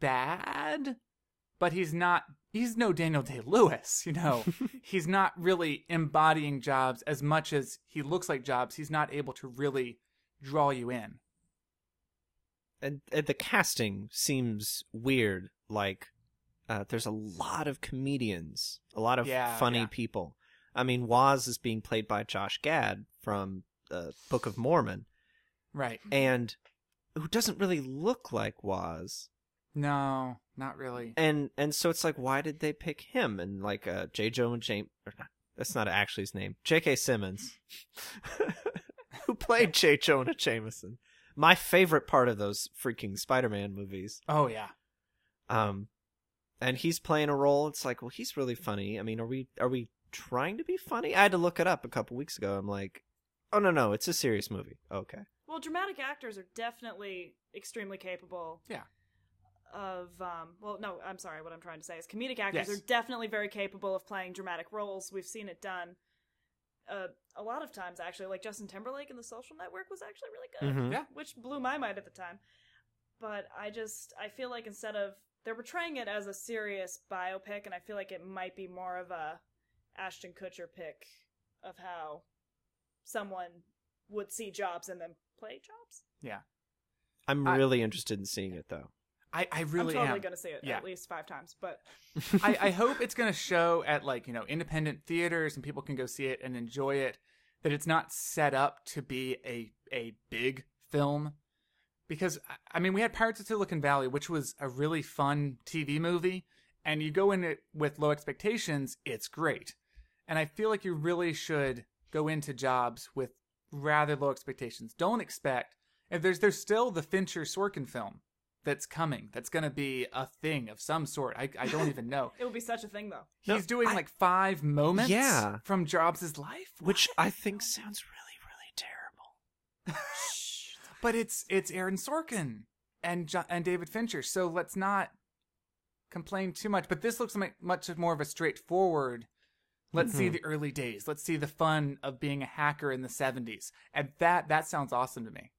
[SPEAKER 8] bad but he's not he's no daniel day lewis you know he's not really embodying jobs as much as he looks like jobs he's not able to really draw you in
[SPEAKER 9] and, and the casting seems weird. Like, uh, there's a lot of comedians, a lot of
[SPEAKER 8] Yeah,
[SPEAKER 9] funny
[SPEAKER 8] yeah.
[SPEAKER 9] people. I mean, Woz is being played by Josh Gad from the Book of Mormon,
[SPEAKER 8] Right.
[SPEAKER 9] and who doesn't really look like Woz.
[SPEAKER 8] No, not really.
[SPEAKER 9] and and so it's like why did they pick him? And like uh j. Jonah james or not, that's not actually his name. J.k simmons. Who played j. Jonah jameson. My favorite part of those freaking spider-man movies.
[SPEAKER 8] Oh yeah.
[SPEAKER 9] um and he's playing a role. It's like well he's really funny. I mean are we are we trying to be funny i had to look it up a couple weeks ago i'm like oh no no it's a serious movie okay
[SPEAKER 10] Well, dramatic actors are definitely extremely capable.
[SPEAKER 8] Yeah.
[SPEAKER 10] Of um, well, no, I'm sorry. What I'm trying to say is comedic actors
[SPEAKER 8] Yes.
[SPEAKER 10] are definitely very capable of playing dramatic roles. We've seen it done uh, a lot of times, actually. Like Justin Timberlake in The Social Network was actually really good,
[SPEAKER 9] Mhm.
[SPEAKER 8] Yeah.
[SPEAKER 10] which blew my mind at the time. But I just I feel like instead of they're portraying it as a serious biopic, and I feel like it might be more of a Ashton Kutcher pick of how someone would see Jobs and then play Jobs.
[SPEAKER 8] Yeah.
[SPEAKER 9] i'm
[SPEAKER 8] I-
[SPEAKER 9] really interested in seeing it though
[SPEAKER 8] I, I really
[SPEAKER 10] I'm totally
[SPEAKER 8] am.
[SPEAKER 10] going to see it
[SPEAKER 8] Yeah.
[SPEAKER 10] at least five times, but
[SPEAKER 8] I, I hope it's going to show at like you know independent theaters and people can go see it and enjoy it. That it's not set up to be a a big film, because I- I mean we had Pirates of Silicon Valley, which was a really fun TV movie, and you go in it with low expectations, it's great, and I feel like you really should go into Jobs with rather low expectations. Don't expect if there's there's still the Fincher Sorkin film that's coming that's going to be a thing of some sort. I I don't even know.
[SPEAKER 10] it would be such a thing, though.
[SPEAKER 9] No,
[SPEAKER 8] He's doing
[SPEAKER 9] I-
[SPEAKER 8] like five moments
[SPEAKER 9] Yeah.
[SPEAKER 8] from Jobs' life,
[SPEAKER 9] which I think sounds really, really terrible.
[SPEAKER 8] but it's it's Aaron Sorkin and jo- and David Fincher. So let's not complain too much. But this looks like much more of a straightforward. Let's see
[SPEAKER 9] Mhm.
[SPEAKER 8] the early days. Let's see the fun of being a hacker in the '70s, and that that sounds awesome to me.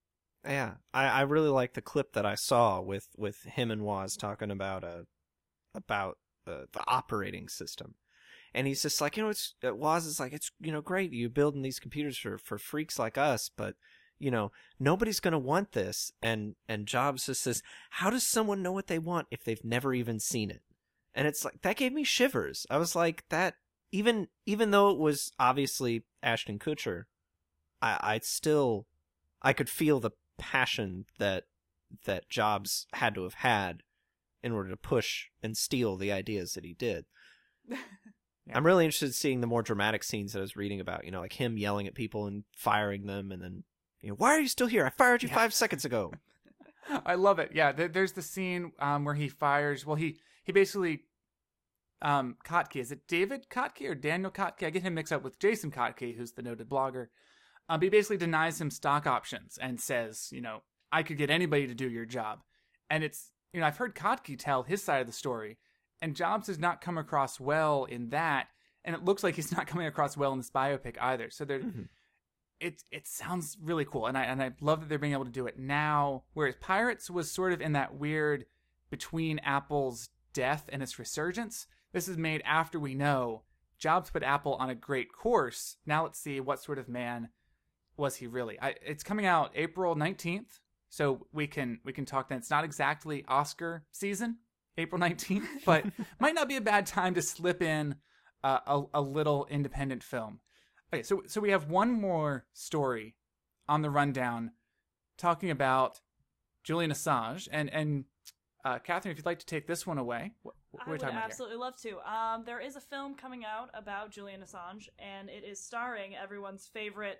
[SPEAKER 9] Yeah, I, I really like the clip that I saw with, with him and Woz talking about uh about uh, the operating system, and he's just like, you know, it's uh, Woz is like, it's you know, great you're building these computers for for freaks like us, but you know, nobody's gonna want this, and and Jobs just says, how does someone know what they want if they've never even seen it? And it's like that gave me shivers. I was like that even even though it was obviously Ashton Kutcher, I I still I could feel the passion that that Jobs had to have had in order to push and steal the ideas that he did. I'm really interested in seeing the more dramatic scenes that I was reading about, you know, like him yelling at people and firing them and then you know, why are you still here? I fired you
[SPEAKER 8] Yeah.
[SPEAKER 9] 5 seconds ago.
[SPEAKER 8] I love it. Yeah, there's the scene um, where he fires. Well, he he basically um, Kottke. Is it David Kottke or Daniel Kottke? I get him mixed up with Jason Kottke, who's the noted blogger. Um, he basically denies him stock options and says, you know, I could get anybody to do your job. And it's, you know, I've heard Kottke tell his side of the story, and Jobs has not come across well in that. And it looks like he's not coming across well in this biopic either. So there, it it sounds really cool, and I and I love that they're being able to do it now. Whereas Pirates was sort of in that weird between Apple's death and its resurgence. This is made after we know Jobs put Apple on a great course. Now let's see what sort of man was he really. I, it's coming out April nineteenth, so we can we can talk then. It's not exactly Oscar season, April nineteenth, but might not be a bad time to slip in uh, a a little independent film. Okay, so so we have one more story on the rundown talking about Julian Assange and and uh, Kathryn, if you'd like to take this one away, what, what are
[SPEAKER 10] I would
[SPEAKER 8] talking about here?
[SPEAKER 10] absolutely love to. Um, there is a film coming out about Julian Assange, and it is starring everyone's favorite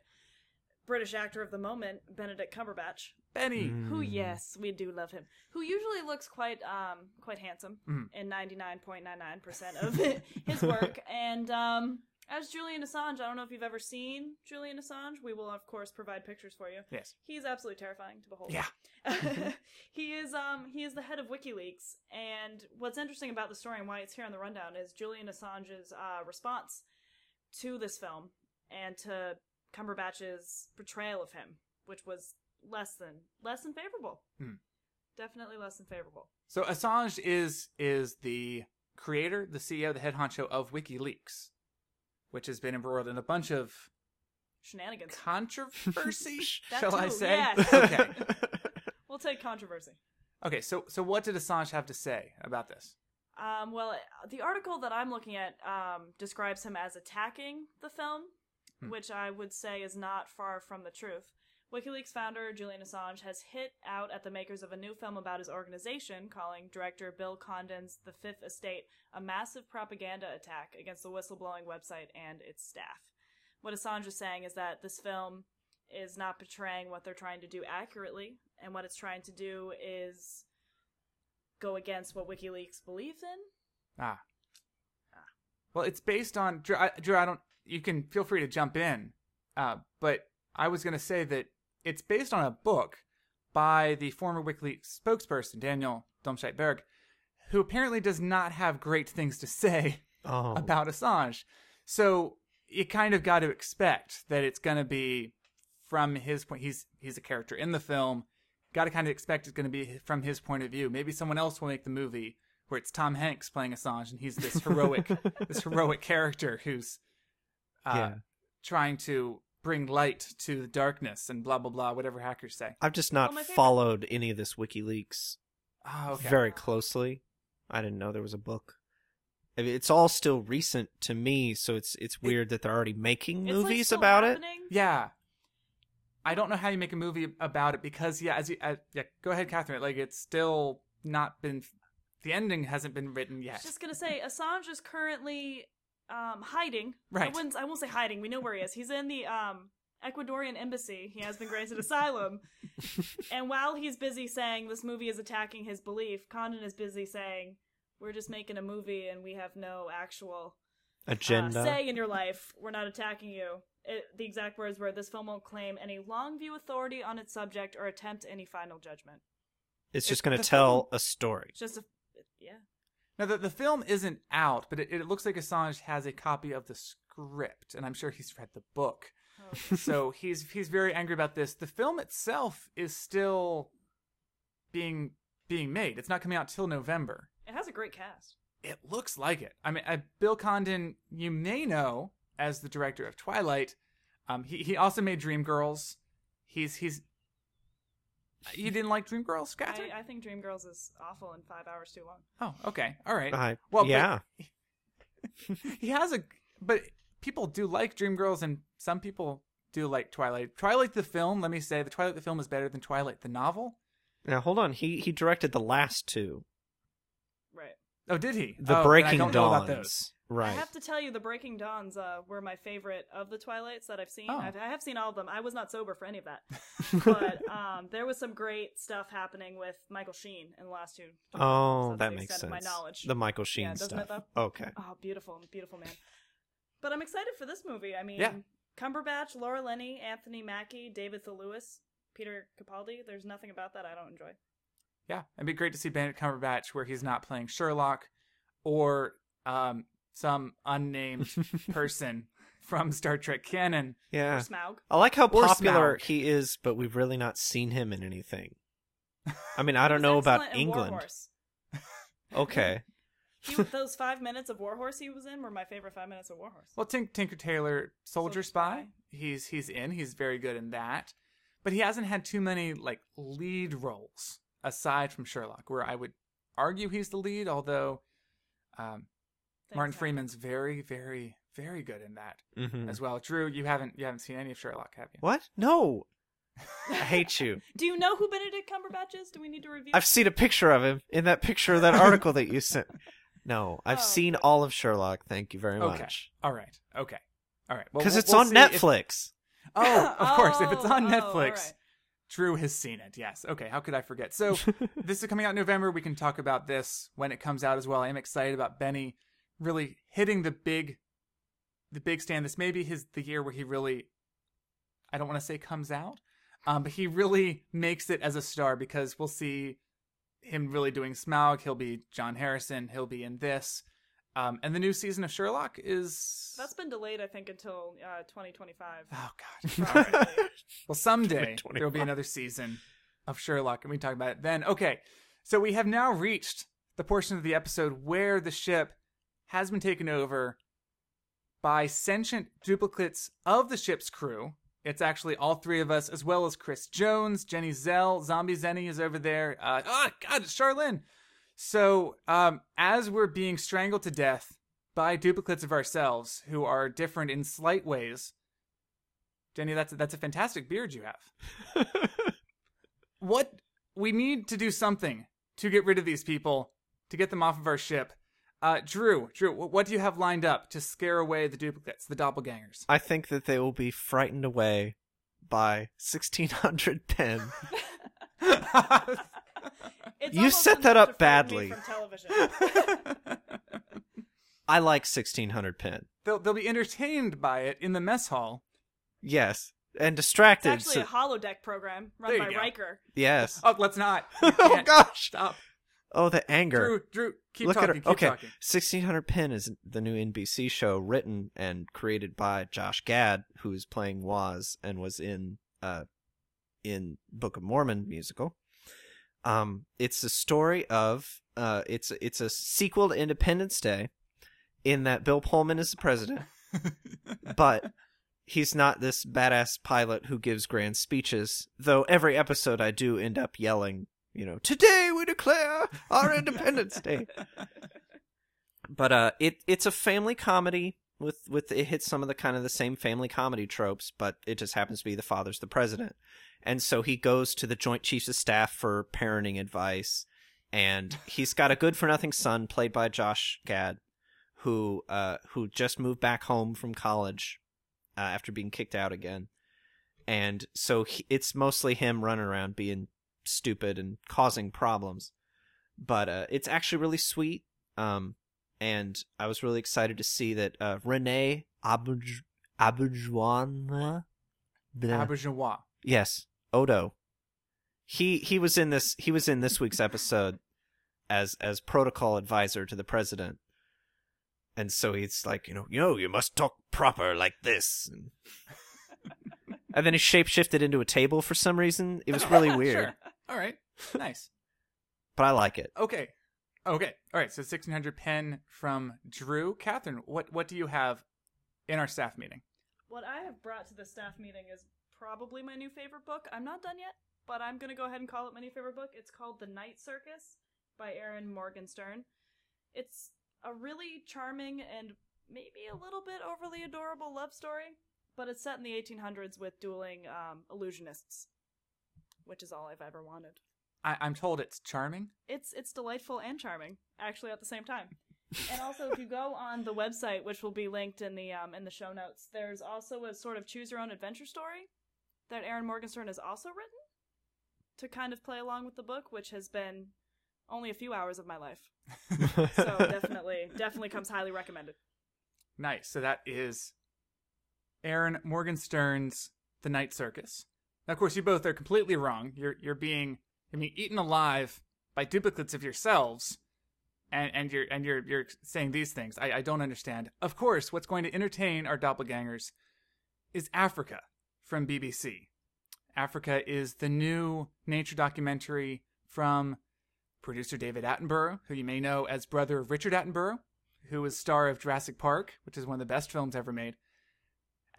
[SPEAKER 10] British actor of the moment, Benedict Cumberbatch.
[SPEAKER 8] Benny.
[SPEAKER 10] Who, yes, we do love him. Who usually looks quite, um, quite handsome
[SPEAKER 8] Mhm.
[SPEAKER 10] in ninety nine point nine nine percent of his work. And um, as Julian Assange, I don't know if you've ever seen Julian Assange. We will, of course, provide pictures for you.
[SPEAKER 8] Yes.
[SPEAKER 10] He's absolutely terrifying to behold.
[SPEAKER 8] Yeah.
[SPEAKER 10] he is um he is the head of WikiLeaks, and what's interesting about the story and why it's here on the rundown is Julian Assange's uh, response to this film and to Cumberbatch's portrayal of him, which was less than less than favorable.
[SPEAKER 8] Hmm.
[SPEAKER 10] Definitely less than favorable.
[SPEAKER 8] So Assange is is the creator, the CEO, the head honcho of WikiLeaks, which has been embroiled in a bunch of
[SPEAKER 10] Shenanigans.
[SPEAKER 8] controversy, shall I say?
[SPEAKER 10] yes.
[SPEAKER 8] Okay.
[SPEAKER 10] We'll take controversy.
[SPEAKER 8] Okay, so so what did Assange have to say about this?
[SPEAKER 10] Um, well, the article that I'm looking at um, describes him as attacking the film which I would say is not far from the truth. WikiLeaks founder Julian Assange has hit out at the makers of a new film about his organization, calling director Bill Condon's The Fifth Estate a massive propaganda attack against the whistleblowing website and its staff. What Assange is saying is that this film is not portraying what they're trying to do accurately, and what it's trying to do is go against what WikiLeaks believes in.
[SPEAKER 8] Ah. Well, it's based on Drew. I, Drew, I don't. You can feel free to jump in, uh, but I was going to say that it's based on a book by the former WikiLeaks spokesperson Daniel Domscheit-Berg, who apparently does not have great things to say
[SPEAKER 9] Oh.
[SPEAKER 8] about Assange. So you kind of got to expect that it's going to be from his point. He's he's a character in the film. Got to kind of expect it's going to be from his point of view. Maybe someone else will make the movie where it's Tom Hanks playing Assange, and he's this heroic this heroic character who's uh,
[SPEAKER 9] Yeah.
[SPEAKER 8] trying to bring light to the darkness and blah blah blah. Whatever hackers say.
[SPEAKER 9] I've just not
[SPEAKER 10] Well, my favorite-
[SPEAKER 9] followed any of this WikiLeaks
[SPEAKER 8] Oh, okay.
[SPEAKER 9] very closely. I didn't know there was a book. I mean, it's all still recent to me, so it's it's weird that they're already making
[SPEAKER 10] It's, like,
[SPEAKER 9] movies
[SPEAKER 10] still
[SPEAKER 9] about it.
[SPEAKER 10] happening.
[SPEAKER 8] Yeah. I don't know how you make a movie about it because yeah, as you uh, yeah, go ahead, Kathryn. Like it's still not been, the ending hasn't been written
[SPEAKER 10] I
[SPEAKER 8] yet.
[SPEAKER 10] was just gonna say Assange is currently um, hiding. I
[SPEAKER 8] Right.
[SPEAKER 10] wouldn't. I won't say hiding. We know where he is. He's in the um, Ecuadorian embassy. He has been granted asylum. And while he's busy saying this movie is attacking his belief, Condon is busy saying we're just making a movie and we have no actual uh,
[SPEAKER 9] Agenda.
[SPEAKER 10] say in your life. We're not attacking you. It, the exact words were, "This film won't claim any long view authority on its subject or attempt any final judgment."
[SPEAKER 9] it's just going to tell
[SPEAKER 8] film-
[SPEAKER 9] a story.
[SPEAKER 10] It's just a yeah.
[SPEAKER 8] Now the the film isn't out, but it, it looks like Assange has a copy of the script, and I'm sure he's read the book.
[SPEAKER 10] Oh,
[SPEAKER 8] so he's he's very angry about this. The film itself is still being being made. It's not coming out till November.
[SPEAKER 10] it has a great cast.
[SPEAKER 8] It looks like it. I mean, uh, Bill Condon, you may know as the director of Twilight. Um, he he also made Dreamgirls. He's he's. You didn't like Dreamgirls, Kathryn?
[SPEAKER 10] I, I think Dreamgirls is awful and five hours too long.
[SPEAKER 8] Oh, okay, all right.
[SPEAKER 9] I,
[SPEAKER 8] well, but
[SPEAKER 9] yeah.
[SPEAKER 8] he has a, but people do like Dreamgirls, and some people do like Twilight. Twilight the film. Let me say, the Twilight the film is better than Twilight the novel.
[SPEAKER 9] Now hold on. He he directed the last two,
[SPEAKER 10] Right.
[SPEAKER 8] Oh, did he?
[SPEAKER 9] the
[SPEAKER 8] Oh, then I
[SPEAKER 9] Breaking
[SPEAKER 8] don't know about those.
[SPEAKER 9] Dawns.
[SPEAKER 10] I have to tell you, the Breaking Dawns uh, were my favorite of the Twilights that I've seen.
[SPEAKER 8] Oh.
[SPEAKER 10] I've, I have seen all of them. I was not sober for any of that, but um, there was some great stuff happening with Michael Sheen in the last two.
[SPEAKER 9] Oh,
[SPEAKER 10] That's
[SPEAKER 9] that makes sense.
[SPEAKER 10] My knowledge.
[SPEAKER 9] The Michael Sheen
[SPEAKER 10] Yeah,
[SPEAKER 9] stuff. Okay.
[SPEAKER 10] Oh, beautiful, beautiful man. But I'm excited for this movie. I mean,
[SPEAKER 8] Yeah.
[SPEAKER 10] Cumberbatch, Laura Linney, Anthony Mackie, David Thewlis, Peter Capaldi. There's nothing about that I don't enjoy.
[SPEAKER 8] Yeah, it'd be great to see Benedict Cumberbatch where he's not playing Sherlock or um, some unnamed person from Star Trek canon.
[SPEAKER 9] Yeah.
[SPEAKER 10] Smaug.
[SPEAKER 9] I like how
[SPEAKER 8] Or
[SPEAKER 9] popular
[SPEAKER 8] Smaug.
[SPEAKER 9] he is, but we've really not seen him in anything. I mean, I don't know about England. Okay.
[SPEAKER 10] He, those five minutes of Warhorse he was in were my favorite five minutes of Warhorse.
[SPEAKER 8] Well, Tink, Tinker Tailor Soldier
[SPEAKER 10] Soldier
[SPEAKER 8] Spy.
[SPEAKER 10] Spy.
[SPEAKER 8] He's he's in. He's very good in that. But he hasn't had too many like lead roles aside from Sherlock, where I would argue he's the lead. Although um,
[SPEAKER 10] Things
[SPEAKER 8] Martin
[SPEAKER 10] happen.
[SPEAKER 8] Freeman's very, very, very good in that
[SPEAKER 9] hmm
[SPEAKER 8] as well. Drew, you haven't you haven't seen any of Sherlock, have you?
[SPEAKER 9] What? No. I hate you.
[SPEAKER 10] Do you know who Benedict Cumberbatch is? Do we need to review?
[SPEAKER 9] I've seen a picture of him in that picture of that article that you sent. No, I've
[SPEAKER 10] Oh.
[SPEAKER 9] seen all of Sherlock. Thank you very much.
[SPEAKER 8] Okay.
[SPEAKER 9] much.
[SPEAKER 8] All right. Okay. All right. Well,
[SPEAKER 9] Because
[SPEAKER 8] we'll-
[SPEAKER 9] it's
[SPEAKER 8] we'll
[SPEAKER 9] on
[SPEAKER 8] see if-
[SPEAKER 9] Netflix.
[SPEAKER 8] Oh, of course. If it's on
[SPEAKER 10] Oh, oh,
[SPEAKER 8] Netflix,
[SPEAKER 10] all right.
[SPEAKER 8] Drew has seen it. Yes. Okay. How could I forget? So this is coming out in November. We can talk about this when it comes out as well. I am excited about Benny really hitting the big, the big stand. This may be his the year where he really, I don't want to say comes out, um, but he really makes it as a star because we'll see him really doing Smaug. He'll be John Harrison. He'll be in this. Um, and the new season of Sherlock is
[SPEAKER 10] That's been delayed, I think, until uh, 2025.
[SPEAKER 8] Oh God! Well, someday there will be another season of Sherlock, and we can talk about it then. Okay, so we have now reached the portion of the episode where the ship has been taken over by sentient duplicates of the ship's crew. It's actually all three of us, as well as Chris Jones, Jenny Zell, Zombie Zenny is over there. Uh, oh God, it's Charlene. So, um, as we're being strangled to death by duplicates of ourselves who are different in slight ways, Jenny, that's that's a fantastic beard you have. what we need to do something to get rid of these people, to get them off of our ship. Uh, Drew, Drew, what do you have lined up to scare away the duplicates, the doppelgangers?
[SPEAKER 9] I think that they will be frightened away by 1600
[SPEAKER 10] Penn.
[SPEAKER 9] You set that up
[SPEAKER 10] to frighten me
[SPEAKER 9] badly.
[SPEAKER 10] From television.
[SPEAKER 9] I like 1600 Penn.
[SPEAKER 8] they'll they'll be entertained by it in the mess hall.
[SPEAKER 9] Yes. And distracted.
[SPEAKER 10] It's
[SPEAKER 9] distracted.
[SPEAKER 10] actually
[SPEAKER 9] so-
[SPEAKER 10] a holodeck program run by
[SPEAKER 8] you go.
[SPEAKER 10] Riker.
[SPEAKER 9] yes.
[SPEAKER 8] Oh, let's not.
[SPEAKER 9] Oh, gosh.
[SPEAKER 8] Stop.
[SPEAKER 9] Oh, the anger.
[SPEAKER 8] Drew, Drew, keep
[SPEAKER 9] Look
[SPEAKER 8] talking.
[SPEAKER 9] at her.
[SPEAKER 8] Keep
[SPEAKER 9] okay,
[SPEAKER 8] talking.
[SPEAKER 9] 1600 Penn is the new NBC show written and created by Josh Gad, who is playing Woz and was in uh in Book of Mormon musical. Um, it's a story of uh, it's it's a sequel to Independence Day, in that Bill Pullman is the president, but he's not this badass pilot who gives grand speeches. Though every episode I do end up yelling, you know, today we declare our Independence Day. But uh, it it's a family comedy with with it hits some of the kind of the same family comedy tropes, but it just happens to be the father's the president, and so he goes to the Joint Chiefs of Staff for parenting advice, and he's got a good for nothing son played by Josh Gad, who uh who just moved back home from college uh, after being kicked out again, and so he, it's mostly him running around being stupid and causing problems, but uh, it's actually really sweet. Um, and I was really excited to see that uh, Renee Abuj- yes, Odo. He he was in this he was in this week's episode as as protocol advisor to the president, and so he's like, you know, you you must talk proper like this, and, and then he shapeshifted into a table for some reason. It was really weird,
[SPEAKER 8] Sure. All right. Nice.
[SPEAKER 9] but I like it.
[SPEAKER 8] Okay. Okay. All right. So 1600 Penn from Drew. Kathryn, what what do you have in our staff meeting?
[SPEAKER 10] What I have brought to the staff meeting is probably my new favorite book. I'm not done yet, but I'm gonna go ahead and call it my new favorite book. It's called The Night Circus by Erin Morgenstern. It's a really charming and maybe a little bit overly adorable love story, but it's set in the 1800s with dueling um, illusionists, which is all I've ever wanted.
[SPEAKER 8] I, I'm told it's charming.
[SPEAKER 10] It's it's delightful and charming, actually at the same time. and also, if you go on the website, which will be linked in the um, in the show notes, there's also a sort of choose your own adventure story that Erin Morgenstern has also written to kind of play along with the book, which has been only a few hours of my life. So definitely, definitely comes highly recommended.
[SPEAKER 8] Nice. So that is Erin Morgenstern's The Night Circus. Now, of course, you both are completely wrong. You're you're being I mean eaten alive by duplicates of yourselves, and and you're and you're you're saying these things. I, I don't understand. Of course, what's going to entertain our doppelgangers is Africa from BBC. Africa is the new nature documentary from producer David Attenborough, who you may know as brother of Richard Attenborough, who was star of Jurassic Park, which is one of the best films ever made.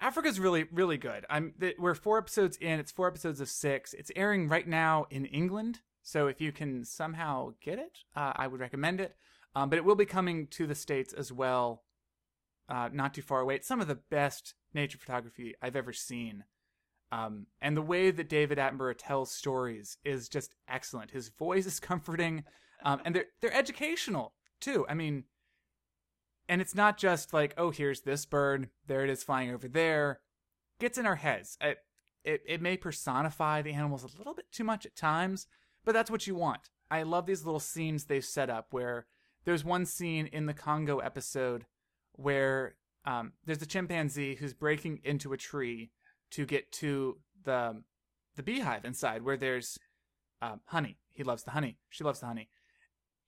[SPEAKER 8] Africa's really, really good. I'm th- we're four episodes in. It's four episodes of six. It's airing right now in England, so if you can somehow get it, uh, I would recommend it. Um, but it will be coming to the states as well, uh, not too far away. It's some of the best nature photography I've ever seen. Um, and the way that David Attenborough tells stories is just excellent. His voice is comforting, um, and they're they're educational too. I mean, and it's not just like, oh, here's this bird, there it is flying over there. Gets in our heads. It, it it may personify the animals a little bit too much at times, but that's what you want. I love these little scenes they've set up where there's one scene in the Congo episode where um, there's a chimpanzee who's breaking into a tree to get to the the beehive inside where there's um, honey. He loves the honey. She loves the honey.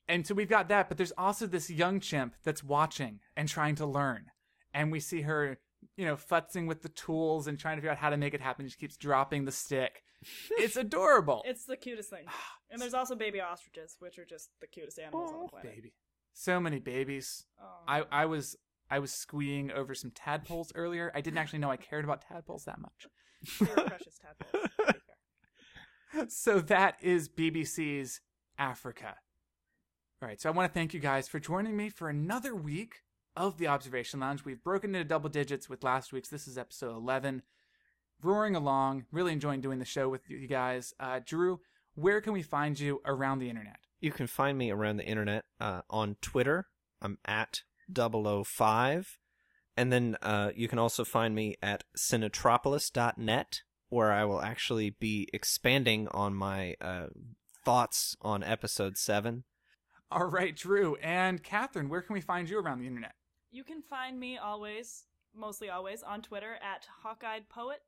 [SPEAKER 8] And so we've got that, but there's also this young chimp that's watching and trying to learn. And we see her, you know, futzing with the tools and trying to figure out how to make it happen. She keeps dropping the stick. It's adorable.
[SPEAKER 10] It's the cutest thing. Ah, and there's also baby ostriches, which are just the cutest animals on the planet.
[SPEAKER 8] baby. So many babies.
[SPEAKER 10] Oh.
[SPEAKER 8] I, I was I was squeeing over some tadpoles earlier. I didn't actually know I cared about tadpoles that much.
[SPEAKER 10] Precious tadpoles. to be fair.
[SPEAKER 8] so that is BBC's Africa. All right, so I want to thank you guys for joining me for another week of the Observation Lounge. We've broken into double digits with last week's. This is episode 11. roaring along, really enjoying doing the show with you guys. Uh, Drew, where can we find you around the internet?
[SPEAKER 9] You can find me around the internet uh, on Twitter. I'm at 005. And then uh, you can also find me at cinetropolis.net, where I will actually be expanding on my uh, thoughts on episode 7.
[SPEAKER 8] All right, Drew. And Kathryn, where can we find you around the internet?
[SPEAKER 10] You can find me always, mostly always, on Twitter at Hawkeyed Poet.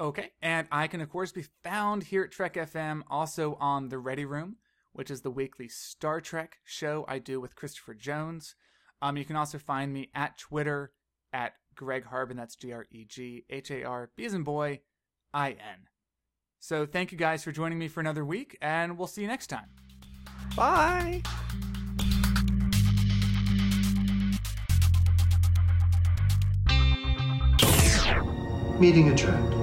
[SPEAKER 8] Okay. And I can, of course, be found here at Trek FM, also on The Ready Room, which is the weekly Star Trek show I do with Christopher Jones. Um, you can also find me at Twitter at Greg Harbin. That's G R E G H A R B as in boy, I N. So thank you guys for joining me for another week, and we'll see you next time.
[SPEAKER 9] Bye!
[SPEAKER 11] Meeting adjourned.